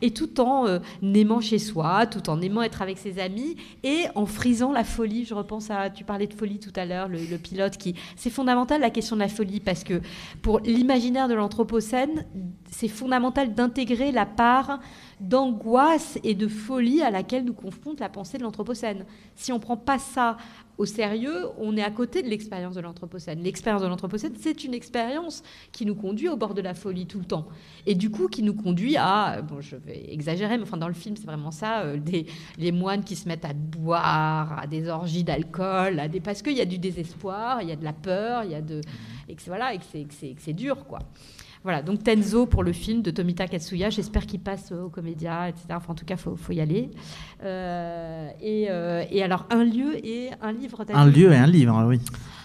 Speaker 4: Et tout en euh, aimant chez soi, tout en aimant être avec ses amis et en frisant la folie. Je repense à, tu parlais de folie tout à l'heure, le, le, pilote qui. C'est fondamental la question de la folie parce que pour l'imaginaire de l'Anthropocène, c'est fondamental d'intégrer la part d'angoisse et de folie à laquelle nous confronte la pensée de l'Anthropocène. Si on ne prend pas ça au sérieux, on est à côté de l'expérience de l'Anthropocène. L'expérience de l'Anthropocène, c'est une expérience qui nous conduit au bord de la folie tout le temps. Et du coup, qui nous conduit à, bon, je vais exagérer, mais enfin, dans le film, c'est vraiment ça, euh, des, les moines qui se mettent à boire, à des orgies d'alcool, des, parce qu'il y a du désespoir, il y a de la peur, il y a de, et que, voilà, et que c'est dur, quoi. Voilà, donc Tenzo pour le film de Tomita Katsuya. J'espère qu'il passe au Comédia, etc. Enfin, en tout cas, il faut, y aller. Euh, euh, et, alors, un lieu et un livre.
Speaker 3: Un lieu et un livre, oui.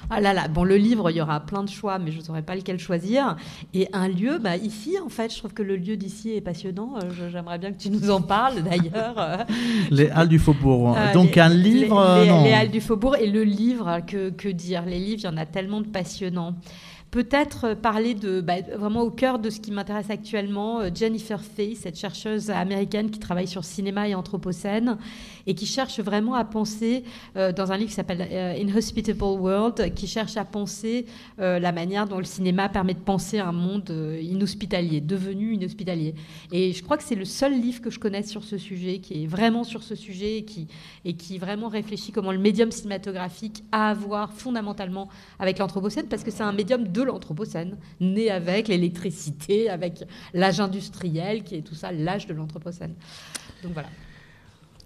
Speaker 4: Ah là là, bon, le livre, il y aura plein de choix, mais je ne saurais pas lequel choisir. Et un lieu, bah, ici, en fait, je trouve que le lieu d'ici est passionnant. Euh, j'aimerais bien que tu nous en parles, d'ailleurs.
Speaker 3: les Halles du Faubourg. Donc, un livre.
Speaker 4: Les,
Speaker 3: non.
Speaker 4: les, Halles du Faubourg et le livre, que, que dire? Les livres, il y en a tellement de passionnants peut-être parler de bah, vraiment au cœur de ce qui m'intéresse actuellement, euh, Jennifer Fay, cette chercheuse américaine qui travaille sur cinéma et anthropocène et qui cherche vraiment à penser euh, dans un livre qui s'appelle euh, Inhospitable World, qui cherche à penser la manière dont le cinéma permet de penser un monde inhospitalier, devenu inhospitalier. Et je crois que c'est le seul livre que je connaisse sur ce sujet, qui est vraiment sur ce sujet et qui, et qui vraiment réfléchit comment le médium cinématographique a à voir fondamentalement avec l'anthropocène, parce que c'est un médium de l'Anthropocène, né avec l'électricité, avec l'âge industriel, qui est tout ça l'âge de l'Anthropocène. Donc voilà.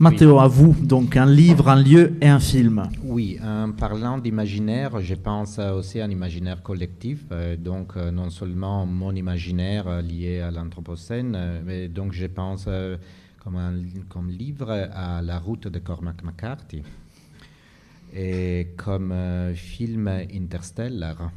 Speaker 3: Mathéo, à vous, donc un livre, un lieu et un film.
Speaker 5: Oui, en parlant d'imaginaire, je pense aussi à un imaginaire collectif, euh, donc euh, non seulement mon imaginaire euh, lié à l'Anthropocène, mais donc je pense comme, un, comme livre à La route de Cormac McCarthy et comme film Interstellar.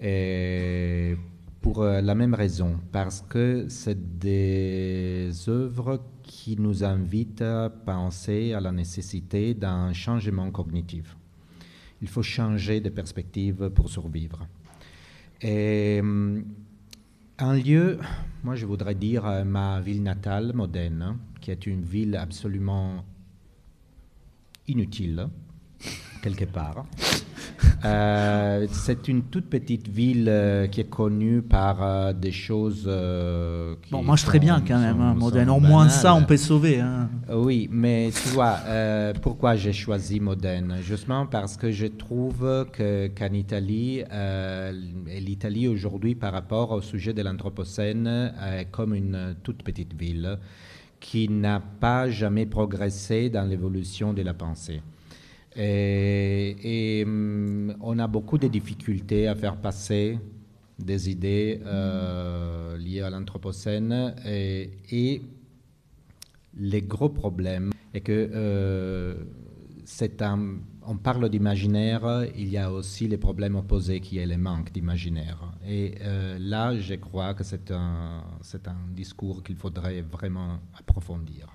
Speaker 5: Et pour la même raison, parce que c'est des œuvres qui nous invitent à penser à la nécessité d'un changement cognitif. Il faut changer de perspective pour survivre. Et euh, un lieu, moi je voudrais dire euh, ma ville natale, Modène, qui est une ville absolument inutile, quelque part. Euh, c'est une toute petite ville euh, qui est connue par euh, des choses. qui
Speaker 3: bon, mange très bien quand même, hein, Modène. Au moins ça, on peut sauver. Hein.
Speaker 5: Oui, mais tu vois, pourquoi j'ai choisi Modène? Justement parce que je trouve qu'en Italie, et l'Italie aujourd'hui par rapport au sujet de l'Anthropocène est comme une toute petite ville qui n'a pas jamais progressé dans l'évolution de la pensée. Et, hum, on a beaucoup de difficultés à faire passer des idées euh, liées à l'Anthropocène et, et, les gros problèmes est que euh, c'est un, on parle d'imaginaire, il y a aussi les problèmes opposés qui est le manque d'imaginaire. Et euh, là, je crois que c'est un discours qu'il faudrait vraiment approfondir.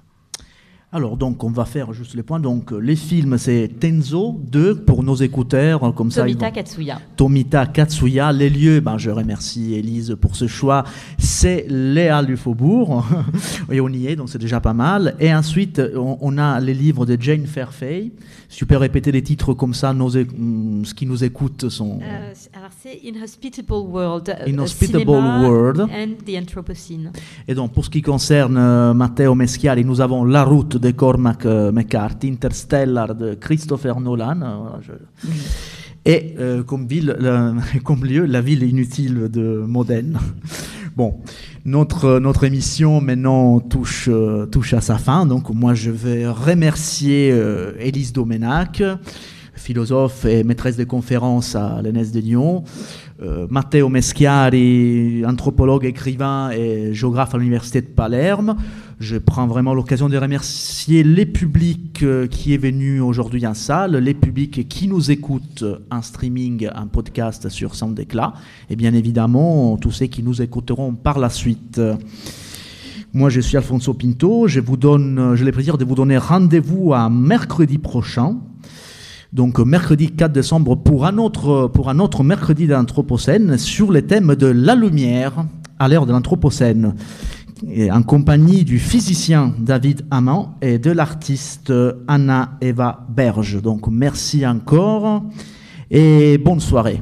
Speaker 3: Alors, donc, on va faire juste les points. Donc, les films, c'est Tenzo 2 pour nos écouteurs. Comme
Speaker 4: Tomita ça, Katsuya.
Speaker 3: Tomita Katsuya. Les lieux, ben, je remercie Elise pour ce choix. C'est Léa du Faubourg. Et on y est, donc c'est déjà pas mal. Et ensuite, on, a les livres de Jane Fairfay. Si tu peux répéter les titres comme ça, nos, mm, ce qui nous écoute sont.
Speaker 4: Euh, alors, c'est Inhospitable World.
Speaker 3: Euh, Inhospitable World.
Speaker 4: And the Anthropocene.
Speaker 3: Et donc, pour ce qui concerne euh, Matteo Meschiari, nous avons La route de Cormac euh, McCarthy, Interstellar de Christopher Nolan. Euh, et euh, comme, ville, comme lieu, la ville inutile de Modène. Bon, notre, notre émission maintenant touche, touche à sa fin. Donc moi, je vais remercier Élise Domenac, philosophe et maîtresse de conférences à l'ENS de Lyon. Matteo Meschiari, anthropologue, écrivain et géographe à l'Université de Palerme. Je prends vraiment l'occasion de remercier les publics euh, qui est venu aujourd'hui en salle, les publics qui nous écoutent en streaming, en podcast sur Sound et bien évidemment tous ceux qui nous écouteront par la suite. Moi, je suis Alfonso Pinto. Je vous donne, j'ai le plaisir de vous donner rendez-vous à mercredi prochain. Donc, mercredi 4 décembre pour un autre, pour un autre mercredi d'Anthropocène sur les thèmes de la lumière à l'ère de l'Anthropocène. En compagnie du physicien David Amand et de l'artiste Anna Eva Berge. Donc, merci encore et bonne soirée.